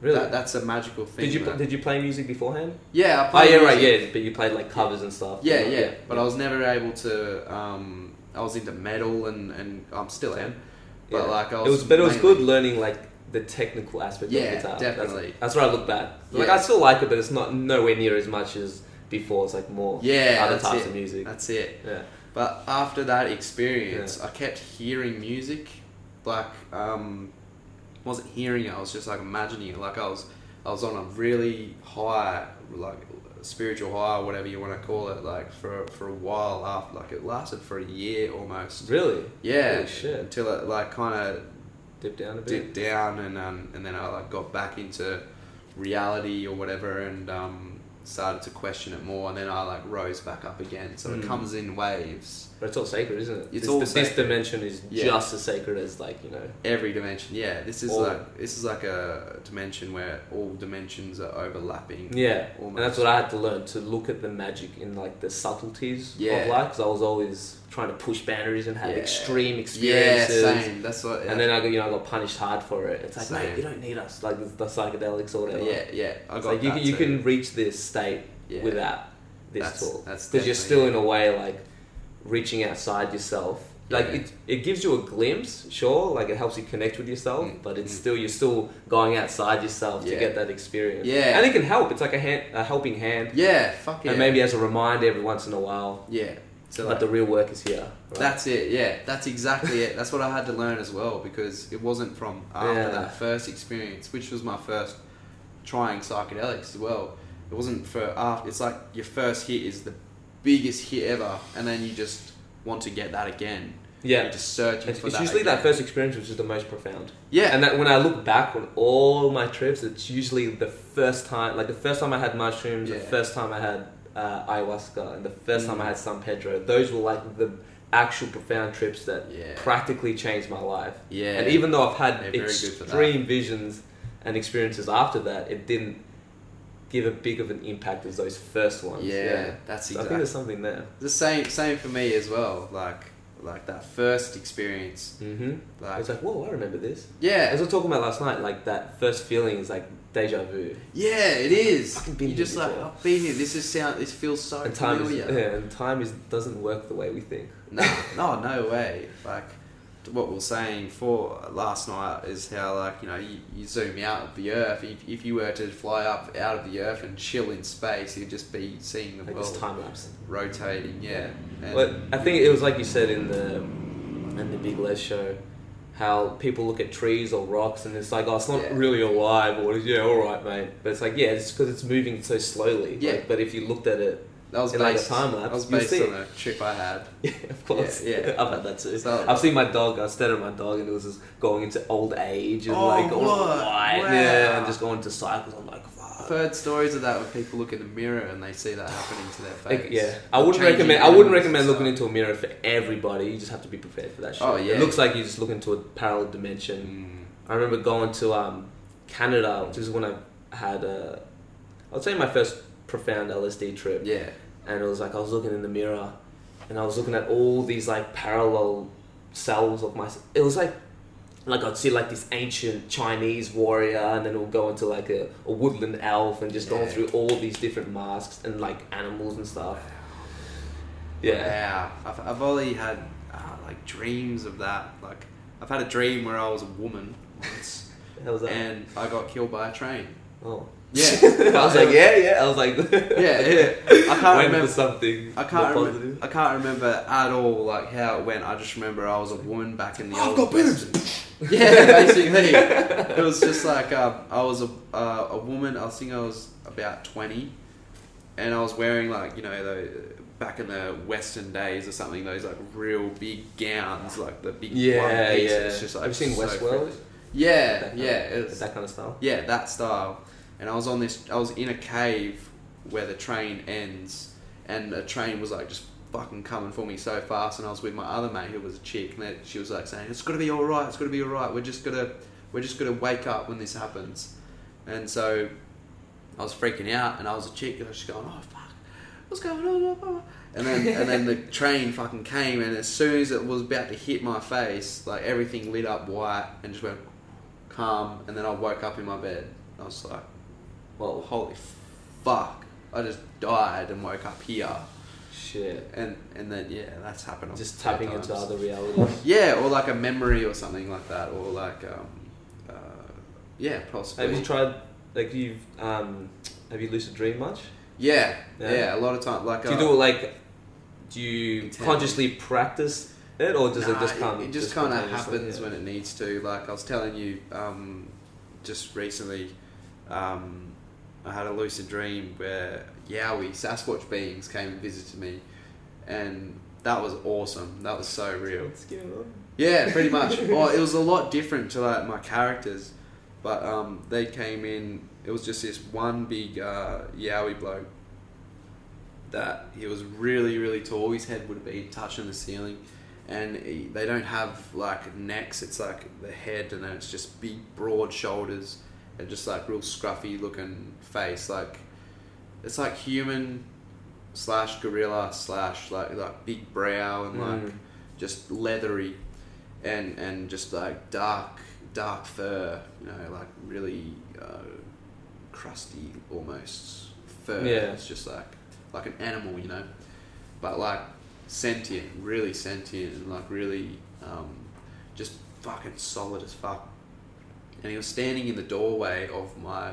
Really. That, that's a magical thing. did you pl- did you play music beforehand? yeah, I played. Oh played yeah, right. Yeah, but you played like covers and stuff. Yeah, yeah, But I was never able to. Um, I was into metal and and I'm still am. But Yeah. like I was. it was, but it was good learning like the technical aspect Yeah, of guitar. definitely. That's, that's where I look back. Like Yeah. I still like it, but it's not nowhere near as much as before. It's like more Yeah, other types it. of music. That's it. Yeah. But after that experience, I kept hearing music, like um, wasn't hearing it. I was just like imagining it. Like I was, I was on a really high, like spiritual high, or whatever you want to call it. Like for for a while after, like it lasted for a year almost. Really? Yeah, Holy shit. until it like kind of Dip down a bit. dipped down and um, and then I like got back into reality or whatever and um, started to question it more and then I like rose back up again. So it Mm. comes in waves. But it's all sacred, isn't it? It's this, all this, dimension is Yeah. just as sacred as like you know. Every dimension, yeah. This is All- like this is like a dimension where all dimensions are overlapping. Yeah, and that's what I had to learn to look at the magic in like the subtleties Yeah. of life because I was always trying to push boundaries and have Yeah. extreme Yeah, experiences. same. That's what. And then I got you know I got punished hard for it. It's like Same. mate, you don't need us like the, psychedelics or whatever. yeah, yeah. I got like you can, you can reach this state Yeah. without this That's- tool that's because you're still in a way like reaching outside yourself. Like Yeah. it, it gives you a glimpse, sure. Like it helps you connect with yourself, Mm, but it's mm. still you're still going outside yourself to get that experience. Yeah. and it can help. It's like a hand, a helping hand, Yeah, fuck yeah. and maybe as a reminder every once in a while. Yeah. So but like, the real work is here. right? That's it, yeah. That's exactly it. That's what I had to learn as well because it wasn't from after Yeah. that first experience, which was my first trying psychedelics as well. It wasn't for after. It's like your first hit is the biggest hit ever, and then you just want to get that again. Yeah. You're just searching It's, for it's that. usually again. that first experience which is the most profound. Yeah. And that when I look back on all my trips, it's usually the first time, like the first time I had mushrooms, the first time I had uh, ayahuasca, and the first time Mm. I had San Pedro. Those were like the actual profound trips that yeah. practically changed my life. yeah. And even though I've had They're very good for that. extreme visions and experiences after that, it didn't give a big of an impact as those first ones. yeah, yeah. that's So I think there's something there. the same. Same for me as well. Like like that first experience. Mm-hmm. I Like was like, whoa, I remember this. yeah, As we were talking about last night, like that first feeling is like deja vu. yeah, it is. Fucking been You're just like before. I've been here. This is sound. This feels so and time is familiar. yeah, and time is doesn't work the way we think. No, no, no way. Like what we we're saying for last night is how like you know you, you zoom out of the Earth. If, if you were to fly up out of the Earth and chill in space, you'd just be seeing the Like world time lapse. rotating. Yeah, and But I think it was like you said in the in the Big Lez show, how people look at trees or rocks and it's like, oh, it's not Yeah. really alive, or yeah, all right, mate. But it's like, yeah, it's because it's moving so slowly. Yeah. Like, but if you looked at it, that was in, like, a time lapse, that was based see on a trip I had. yeah, of course, Yeah, yeah. I've had that too. So- I've seen my dog. I stared at my dog, and it was just going into old age and Oh, like all what? white, Wow. yeah, and just going into cycles. I'm like. I've heard stories of that when people look in the mirror and they see that happening to their face. Like, yeah, I wouldn't changing recommend. I wouldn't recommend looking into a mirror for everybody. You just have to be prepared for that shit. Oh, yeah. it looks like you just look into a parallel dimension. Mm. I remember going to um, Canada, which is when I had a, I'd say my first profound LSD trip, Yeah, and it was like I was looking in the mirror, and I was looking at all these like parallel selves of my. It was like. Like I'd see like this ancient Chinese warrior, and then it would go into like a, a woodland elf, and just going through all these different masks and like animals and stuff. Yeah, Wow. I've, I've only had uh, like dreams of that. Like I've had a dream where I was a woman once, how was that? and I got killed by a train. oh, Yeah, I was like, yeah, yeah. I was like, yeah, yeah. I can't remember. for something. I can't remember. I can't remember at all like how it went. I just remember I was a woman back in the I've got boobs. Yeah, basically, it was just like um, I was a uh, a woman. I think I was about twenty, and I was wearing like you know the back in the Western days or something. Those like real big gowns, like the big Yeah, one yeah. It's just like Have you seen so Westworld? Yeah, That kind yeah. of, that kind of style. yeah, that style. And I was on this. I was in a cave where the train ends, and a train was like just fucking coming for me so fast. And I was with my other mate who was a chick, and she was like saying, "It's gonna be all right. It's gonna be all right. We're just gonna, we're just gonna wake up when this happens." And so I was freaking out, and I was a chick, and I was just going, "Oh fuck, what's going on?" And then and then the train fucking came, and as soon as it was about to hit my face, like everything lit up white and just went calm. And then I woke up in my bed. I was like, "Well, holy fuck!" I just died and woke up here. Shit. And and then yeah, that's happened. Just tapping into other realities. Yeah, or like a memory or something like that, or like um, uh, yeah, possibly. have you tried? Like you've um, have you lucid dream much? Yeah, Yeah. yeah, a lot of time. Like Do you uh, do it like? Do you Intently. consciously practice it, or does it just come? It just kind of happens Yeah. when it needs to. Like I was telling you, um, just recently, um, I had a lucid dream where Yowie Sasquatch beings came and visited me, and that was awesome. That was so real. Yeah, pretty much. well, it was a lot different to like my characters, but um, they came in. It was just this one big uh, Yowie bloke. That he was really, really tall. His head would be touching the ceiling, and he, they don't have like necks. It's like the head, and then it's just big, broad shoulders, and just like real scruffy looking face. Like it's like human slash gorilla slash like like big brow and like Mm. just leathery and and just like dark dark fur you know like really uh, crusty almost fur Yeah. it's just like like an animal you know but like sentient really sentient and like really um, just fucking solid as fuck and he was standing in the doorway of my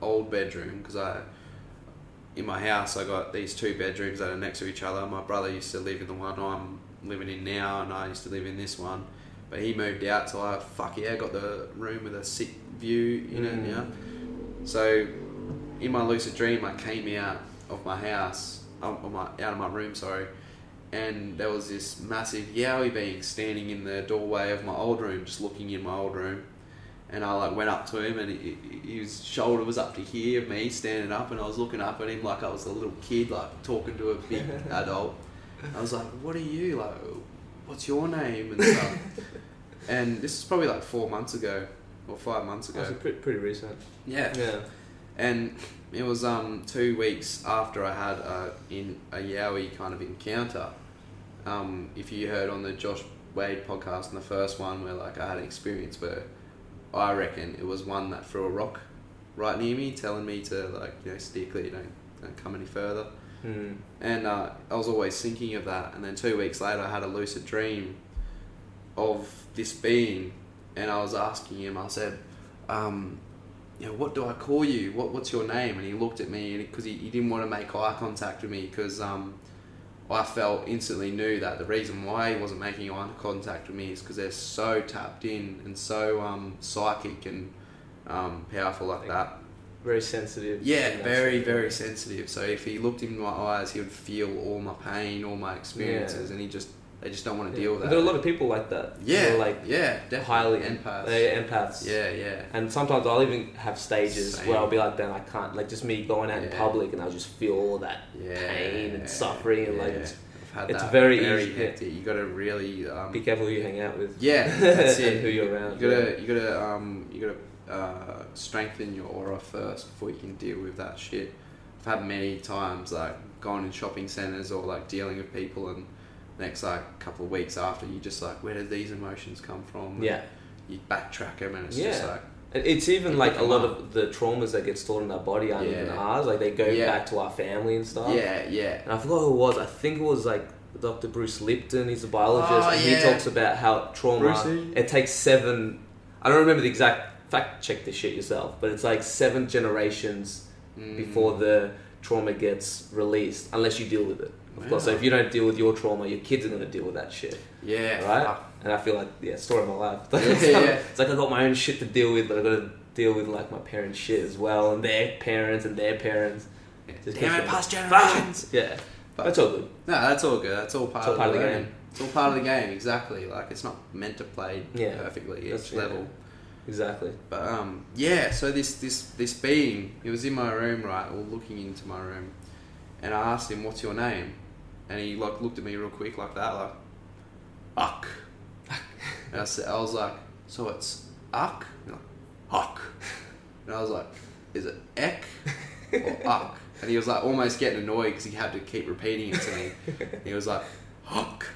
old bedroom because I in my house I got these two bedrooms that are next to each other. My brother used to live in the one I'm living in now, and I used to live in this one. But he moved out, so I fuck yeah, got the room with a sick view in it Mm. now. So in my lucid dream, I came out of my house, um, of my, out of my room, sorry, and there was this massive yowie being standing in the doorway of my old room, just looking in my old room. And I like went up to him, and he, he- his shoulder was up to here, me standing up, and I was looking up at him like I was a little kid, like talking to a big adult. I was like, "What are you like? What's your name?" and stuff. and this is probably like four months ago or five months ago. That's pretty, pretty recent. Yeah, Yeah. and it was um, two weeks after I had a, in a Yowie kind of encounter. Um, if you heard on the Josh Wade podcast in the first one, where like I had an experience where I reckon it was one that threw a rock right near me, telling me to like you know steer clear, don't don't come any further. Hmm. And uh, I was always thinking of that. And then two weeks later, I had a lucid dream of this being, and I was asking him. I said, um, "You know, what do I call you? What What's your name?" And he looked at me, and because he, he didn't want to make eye contact with me, because um, I felt instantly knew that the reason why he wasn't making eye contact with me is because they're so tapped in and so um, psychic and um, powerful like that. Very sensitive. Yeah, very, very sensitive. So if he looked in my eyes, he would feel all my pain, all my experiences, and he just they just don't want to Yeah. deal with that. There are a lot of people like that. yeah, They're like yeah, definitely highly empaths. They're empaths. Yeah, yeah, And sometimes I'll even have stages Same. where I'll be like, then I can't, like just me going out in public and I'll just feel all that yeah. pain and suffering and like, it's, had it's that very very easy, yeah. hectic. You got to really um, be careful who you hang out with. yeah, that's and it. who you're around. You gotta, you gotta, um, you gotta uh, strengthen your aura first before you can deal with that shit. I've had many times like gone in shopping centers or like dealing with people, and next like couple of weeks after, you're just like, where did these emotions come from? Yeah. You backtrack them, and it's just like, It's even like a lot up. of the traumas that get stored in our body aren't even ours. Like they go Yeah. back to our family and stuff. yeah, yeah, And I forgot who it was. I think it was like Dr. Bruce Lipton. He's a biologist, Oh, and yeah. he talks about how trauma. Brucey. It takes seven. I don't remember the exact. Fact check this shit yourself, but it's like seven generations Mm. before the trauma gets released, unless you deal with it. Of course, so if you don't deal with your trauma, your kids are gonna deal with that shit, yeah, right? fuck. And I feel like yeah, story of my life. Yeah, yeah. It's like I got my own shit to deal with, but I gotta deal with like my parents' shit as well, and their parents and their parents. Just Damn it, past going, generations. Yeah, But- that's all good. No, that's all good. That's all part, It's all of, part of the the learning. game. It's all part of the game, exactly. Like it's not meant to play Yeah. perfectly That's- each yeah. level. Exactly. But um, yeah. So this this this being, he was in my room, right, or looking into my room, and I asked him, "What's your name?" And he like looked at me real quick like that, like, "Uck." and I said, I was like, "So it's Uck?" And like, Huck. And I was like, "Is it Eck or Uck?" And he was like almost getting annoyed because he had to keep repeating it to me. he was like, Huck.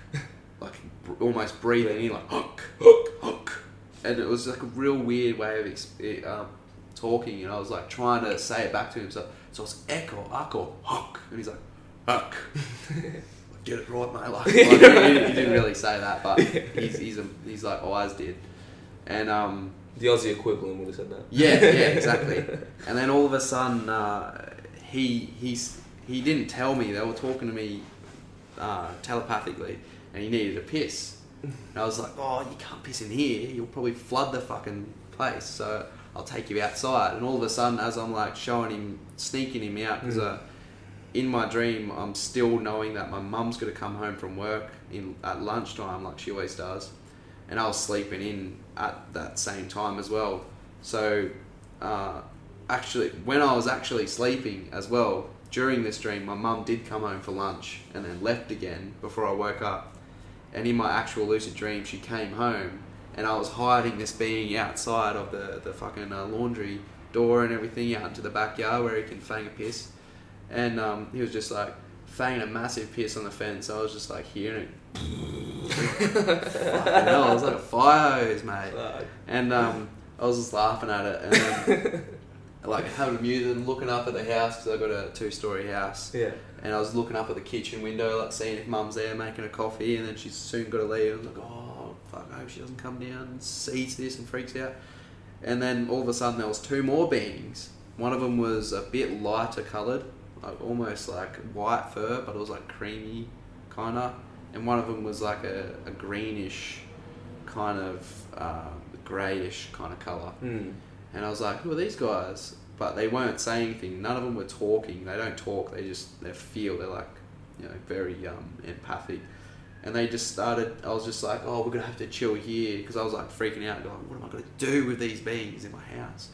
Like br- almost breathing in, like, Huck, Huck, Huck. And it was like a real weird way of ex- eh, um, talking. And I was like trying to say it back to him. So, so it's Eck or Uck or Huck. And he's like, Huck. Get it right, mate. Like, like, he, he didn't really say that, but he's, he's, a, he's like always did. And um, The Aussie equivalent would have said that. yeah, yeah, exactly. and then all of a sudden, uh, he he's he didn't tell me. They were talking to me uh, telepathically, and he needed a piss. And I was like, "Oh, you can't piss in here. You'll probably flood the fucking place. So I'll take you outside." And all of a sudden, as I'm like showing him, sneaking him out, because Mm. In my dream, I'm still knowing that my mum's gonna come home from work in at lunchtime, like she always does, and I was sleeping in at that same time as well. So, uh, actually, when I was actually sleeping as well during this dream, my mum did come home for lunch and then left again before I woke up. And in my actual lucid dream, she came home and I was hiding this being outside of the, the fucking uh, laundry door and everything out into the backyard where he can fang a piss. And um, he was just like fanging a massive piss on the fence. I was just like hearing it. hell, it was like a fire hose, mate. Fuck. And um, I was just laughing at it, and then like having a music and looking up at the house because I got a two-story house, Yeah. and I was looking up at the kitchen window, like seeing if Mum's there making a coffee, and then she's soon got to leave. I was like, oh fuck, I hope she doesn't come down and sees this and freaks out. And then all of a sudden there was two more beings. One of them was a bit lighter coloured, like almost like white fur, but it was like creamy, kind of. And one of them was like a, a greenish, kind of uh, greyish kind of colour. Mm. And I was like, who are these guys? But they weren't saying anything. None of them were talking. They don't talk. They just they feel. They're like you know, very um, empathic. And they just started. I was just like, "Oh, we're gonna have to chill here," because I was like freaking out, going, "What am I gonna do with these beings in my house?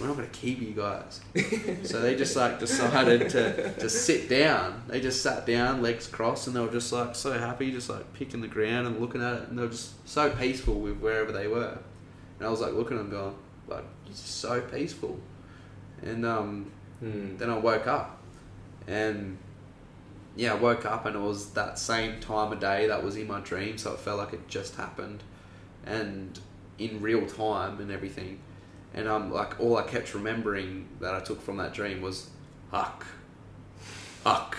We're not gonna keep you guys." so they just like decided to to sit down. They just sat down, legs crossed, and they were just like so happy, just like picking the ground and looking at it, and they were just so peaceful with wherever they were. And I was like looking at them, going, "Like, it's so peaceful." And um, Hmm. then I woke up, and yeah, I woke up and it was that same time of day that was in my dream, so it felt like it just happened, and in real time and everything. And um, like all I kept remembering that I took from that dream was, "Huck, Huck,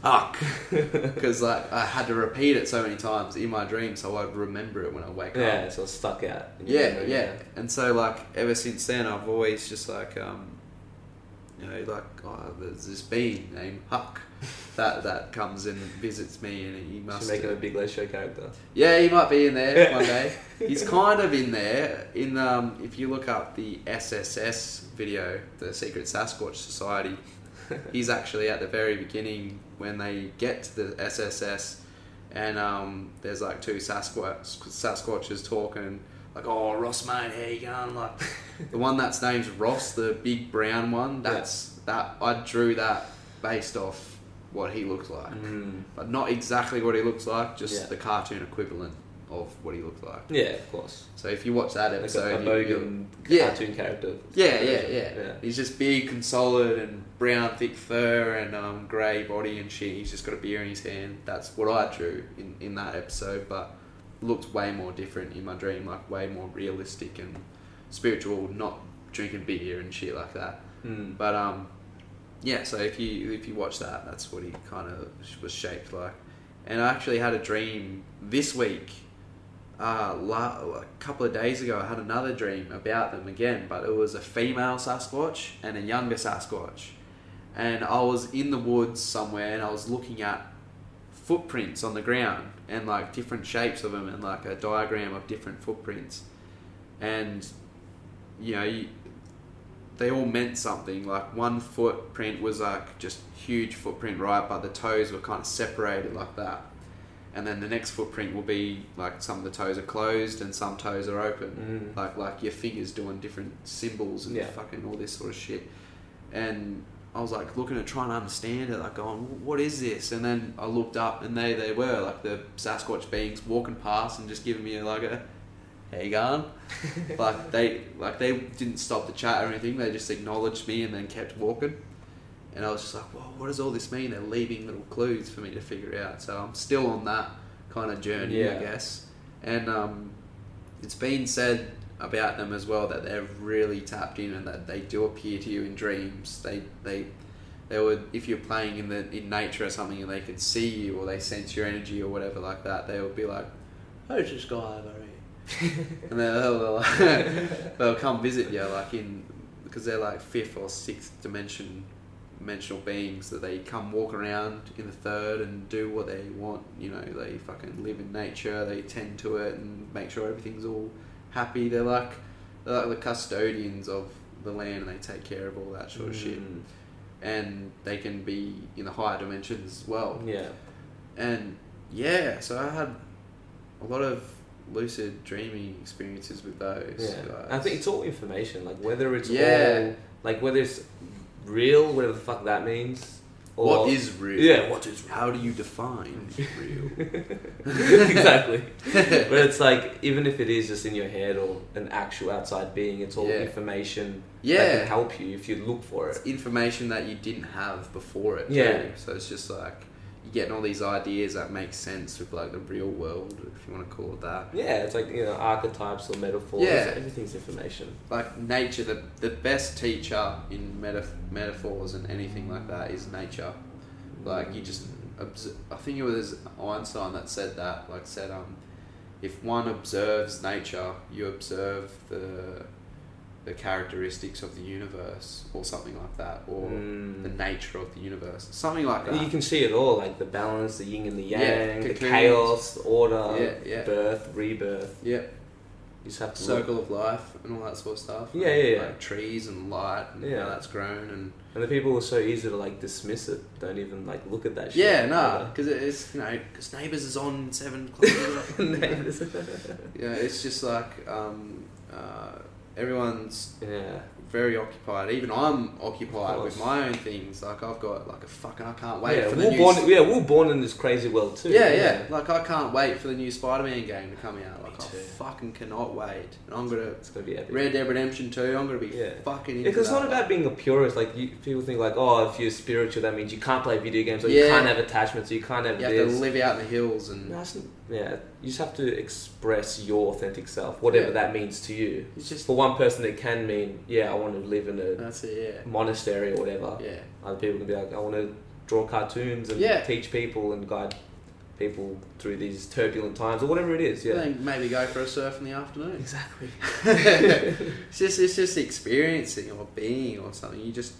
Huck," because like I had to repeat it so many times in my dream, so I'd remember it when I wake up. Yeah, so it's stuck out. Yeah, memory, yeah. And so like ever since then, I've always just like um, you know, like oh, there's this being named Huck that that comes and visits me, and he Should must make him a big Lez Show character. yeah, he might be in there one day. He's kind of in there. In um, if you look up the SSS video, the Secret Sasquatch Society, he's actually at the very beginning when they get to the SSS, and um, there's like two Sasquatch Sasquatches talking. Like, oh, Ross, mate, how you going? Like, the one that's named Ross, the big brown one. That's that. I drew that based off what he looks like Mm. but not exactly what he looks like, just Yeah. the cartoon equivalent of what he looks like. Yeah, of course. So if you watch that Like a, episode, a Bogan Yeah. cartoon character. yeah, yeah, yeah, Yeah. He's just big and solid and brown, thick fur and um, grey body and shit. He's just got a beer in his hand. That's what I drew in, in that episode, but looked way more different in my dream, like way more realistic and spiritual, not drinking beer and shit like that. Mm. But um, yeah. So if you if you watch that, that's what he kind of was shaped like. And I actually had a dream this week. Uh, la- a couple of days ago, I had another dream about them again, but it was a female Sasquatch and a younger Sasquatch. And I was in the woods somewhere, and I was looking at footprints on the ground and like different shapes of them, and like a diagram of different footprints. And you know, you, they all meant something. Like one footprint was like just huge footprint, right? But the toes were kind of separated like that. And then the next footprint will be like some of the toes are closed and some toes are open. Mm. Like like your fingers doing different symbols and Yeah. fucking all this sort of shit. And I was like looking at trying to understand it, like going, what is this? And then I looked up and they they were like the Sasquatch beings walking past and just giving me like a, how you going? like they like they didn't stop the chat or anything. They just acknowledged me and then kept walking. And I was just like, well, what does all this mean? They're leaving little clues for me to figure out. So I'm still on that kind of journey, I guess. And um, it's been said about them as well that they're really tapped in and that they do appear to you in dreams. They they they would if you're playing in the in nature or something and they can see you or they sense your energy or whatever like that. They would be like, "Who's this guy over here?" and they'll, they'll, they'll come visit you like in because they're like fifth or sixth dimension dimensional beings that they come walk around in the third and do what they want you know they fucking live in nature they tend to it and make sure everything's all happy they're like they're like the custodians of the land and they take care of all that sort of shit Mm. and they can be in the higher dimensions as well Yeah. and yeah, so I had a lot of lucid dreaming experiences with those. Yeah. guys. I think it's all information, like whether it's Yeah. all, like whether it's real, whatever the fuck that means. Or, what is real? Yeah, what is real? How do you define real? exactly. but it's like even if it is just in your head or an actual outside being, it's all Yeah. information that Yeah, can help you if you look for it. it's information that you didn't have before it. Yeah. too. So it's just like getting all these ideas that make sense with like the real world, if you want to call it that. Yeah, it's like you know archetypes or metaphors. Yeah. everything's information. like nature the, the best teacher in metaf- metaphors and anything like that is nature like you just i think it was einstein that said that like said um if one observes nature you observe the the characteristics of the universe or something like that or Mm. the nature of the universe something like that You can see it all, like the balance, the yin and the yang, Yeah, the chaos, the order, Yeah, yeah. birth, rebirth. yeah You just have to look. circle of life and all that sort of stuff. Yeah, yeah, yeah. Like trees and light and Yeah. how that's grown and And the people are so easy to like dismiss it don't even like look at that shit. yeah, no, because it's you know because neighbours is on seven o'clock. Yeah, it's just like um, uh, everyone's yeah. very occupied. Even I'm occupied with my own things. Like I've got like a fucking I can't wait yeah, for the we're new. born. s- Yeah, we're born in this crazy world too. yeah, yeah, Like I can't wait for the new Spider-Man game to come out. Like I fucking cannot wait. And I'm gonna It's gonna be epic. Red Dead Redemption 2. I'm gonna be Yeah. fucking. Into because it's not about being a purist. Like you, people think, like, oh, if you're spiritual, that means you can't play video games, or you can't have attachments, or you can't have You have this. to live out in the hills and No, yeah, you just have to express your authentic self, whatever Yeah. that means to you. it's just For one person, it can mean, yeah, I want to live in a it. monastery or whatever. Yeah, yeah. Other people can be like, I want to draw cartoons and Yeah. teach people and guide people through these turbulent times or whatever it is. Yeah, Then maybe go for a surf in the afternoon. exactly. it's just it's just experiencing or being or something. You just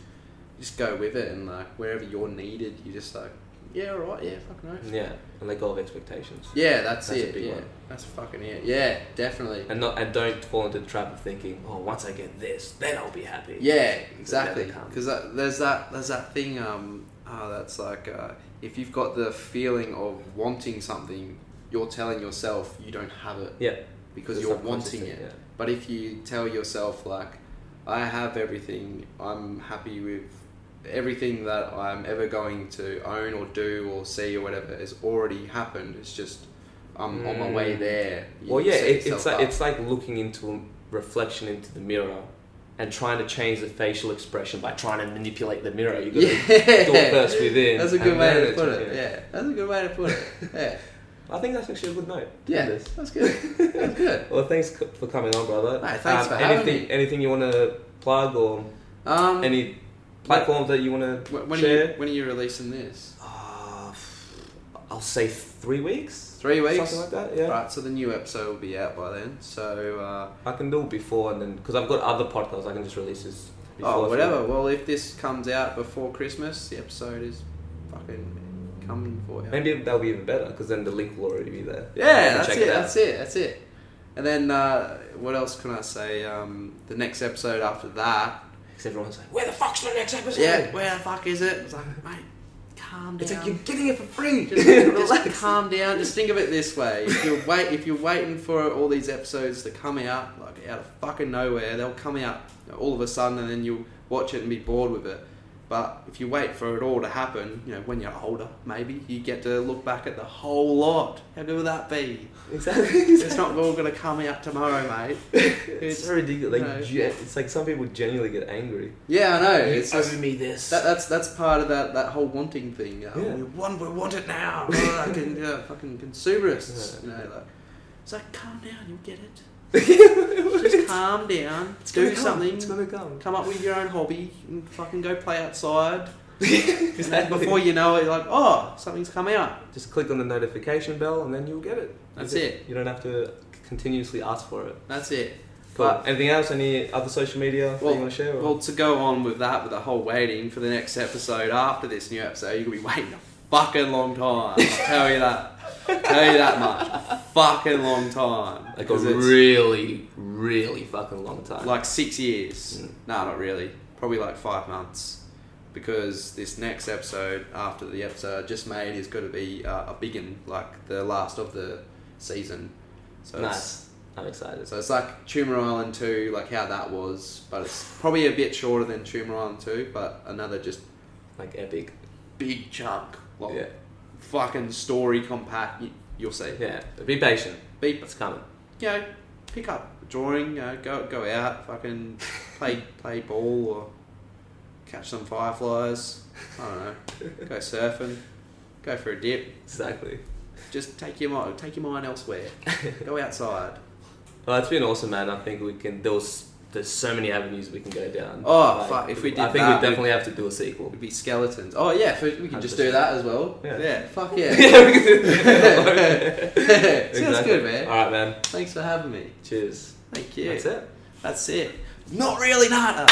just go with it and like wherever you're needed, you just like yeah, all right, yeah, fucking right. Yeah, and let go of expectations. Yeah, that's, That's a it. yeah, one. that's fucking it. Yeah, definitely. And not and don't fall into the trap of thinking, oh, once I get this, then I'll be happy. Yeah, exactly. Because there's that there's that thing. Um, uh, that's like uh, if you've got the feeling of wanting something, you're telling yourself you don't have it Yeah, because you're wanting it. But if you tell yourself like, I have everything, I'm happy with everything that I'm ever going to own or do or see or whatever has already happened. It's just I'm on my way Mm. there. You Well, yeah, it, it's like up. it's like looking into a reflection into the mirror and trying to change the facial expression by trying to manipulate the mirror. You got to yeah. do it first within. That's a good way to put it. Yeah, that's a good way to put it. Yeah, I think that's actually a good note. yeah, this. that's good. That's good. Well, thanks for coming on, brother. Mate, thanks Um, for having anything, me. Anything you want to plug or Um, any platforms that you want to wh- when are share? you when are you releasing this? Uh, I'll say three weeks. Three weeks. Something like that. Yeah. Right, so the new episode will be out by then. So, uh, I can do it before and then because I've got other podcasts, I can just release this. Before oh, whatever. Well, if this comes out before Christmas, the episode is fucking coming for you. Maybe that'll be even better because then the link will already be there. Yeah, that's it. out. That's it. That's it. And then uh, what else can I say? Um, the next episode after that. Because everyone's like, "Where the fuck's the next episode?" Yeah, where the fuck is it? It's like, mate, calm down. It's like you're getting it for free. just, Relax. just calm down. Just think of it this way: if you're wait, if you're waiting for all these episodes to come out, like out of fucking nowhere, they'll come out all of a sudden, and then you'll watch it and be bored with it. But if you wait for it all to happen, you know, when you're older, maybe you get to look back at the whole lot. How good would that be? Exactly. It's not all going to come out tomorrow, mate. It's so ridiculous. Like, No. gen- it's like some people genuinely get angry. Yeah, I know. You It's just, owe me this. that, that's that's part of that, that whole wanting thing. Oh, Yeah. we want we want it now. Oh, I can, uh, fucking consumerists. Yeah. You know, like it's like calm down, you'll get it. Just calm down. It's do gonna come. something. It's gonna come. Come up with your own hobby and fucking go play outside. Exactly. before you know it, you're like, oh, something's come out. Just click on the notification bell and then you'll get it. That's You it. You don't have to continuously ask for it. That's it. Cool. But- Anything else? Any other social media Well- you want to share? or- Well, to go on with that, with the whole waiting for the next episode after this new episode, you're gonna be waiting a fucking long time. I'll tell you that. Tell you that much. A fucking long time. like a Because it's really, really fucking long time. like six years. Mm. No, not really. Probably like five months. Because this next episode, after the episode I just made, is going to be uh, a big one, like the last of the season. So it's, nice. I'm excited. So it's like Tumor Island 2, like how that was, but it's probably a bit shorter than Tumor Island 2, but another just Like epic. big chunk. Like Yeah. Fucking story compact. You, you'll see. Yeah. But be patient. Be, It's coming. you know, pick up drawing, you know, go go out, fucking play play ball or catch some fireflies. I don't know. Go surfing. Go for a dip. Exactly. Just take your mind take your mind elsewhere. Go outside. Well, it's been awesome, man. I think we can. There was, there's so many avenues we can go down. Oh, fuck, if we did I think that, we definitely have to do a sequel. It'd be skeletons. Oh yeah, we can just do that as well. Yeah. Yeah, fuck yeah. yeah, we can do that. Sounds good, man. All right, man. Thanks for having me. Cheers. Thank you. That's it. That's it. Not really, not.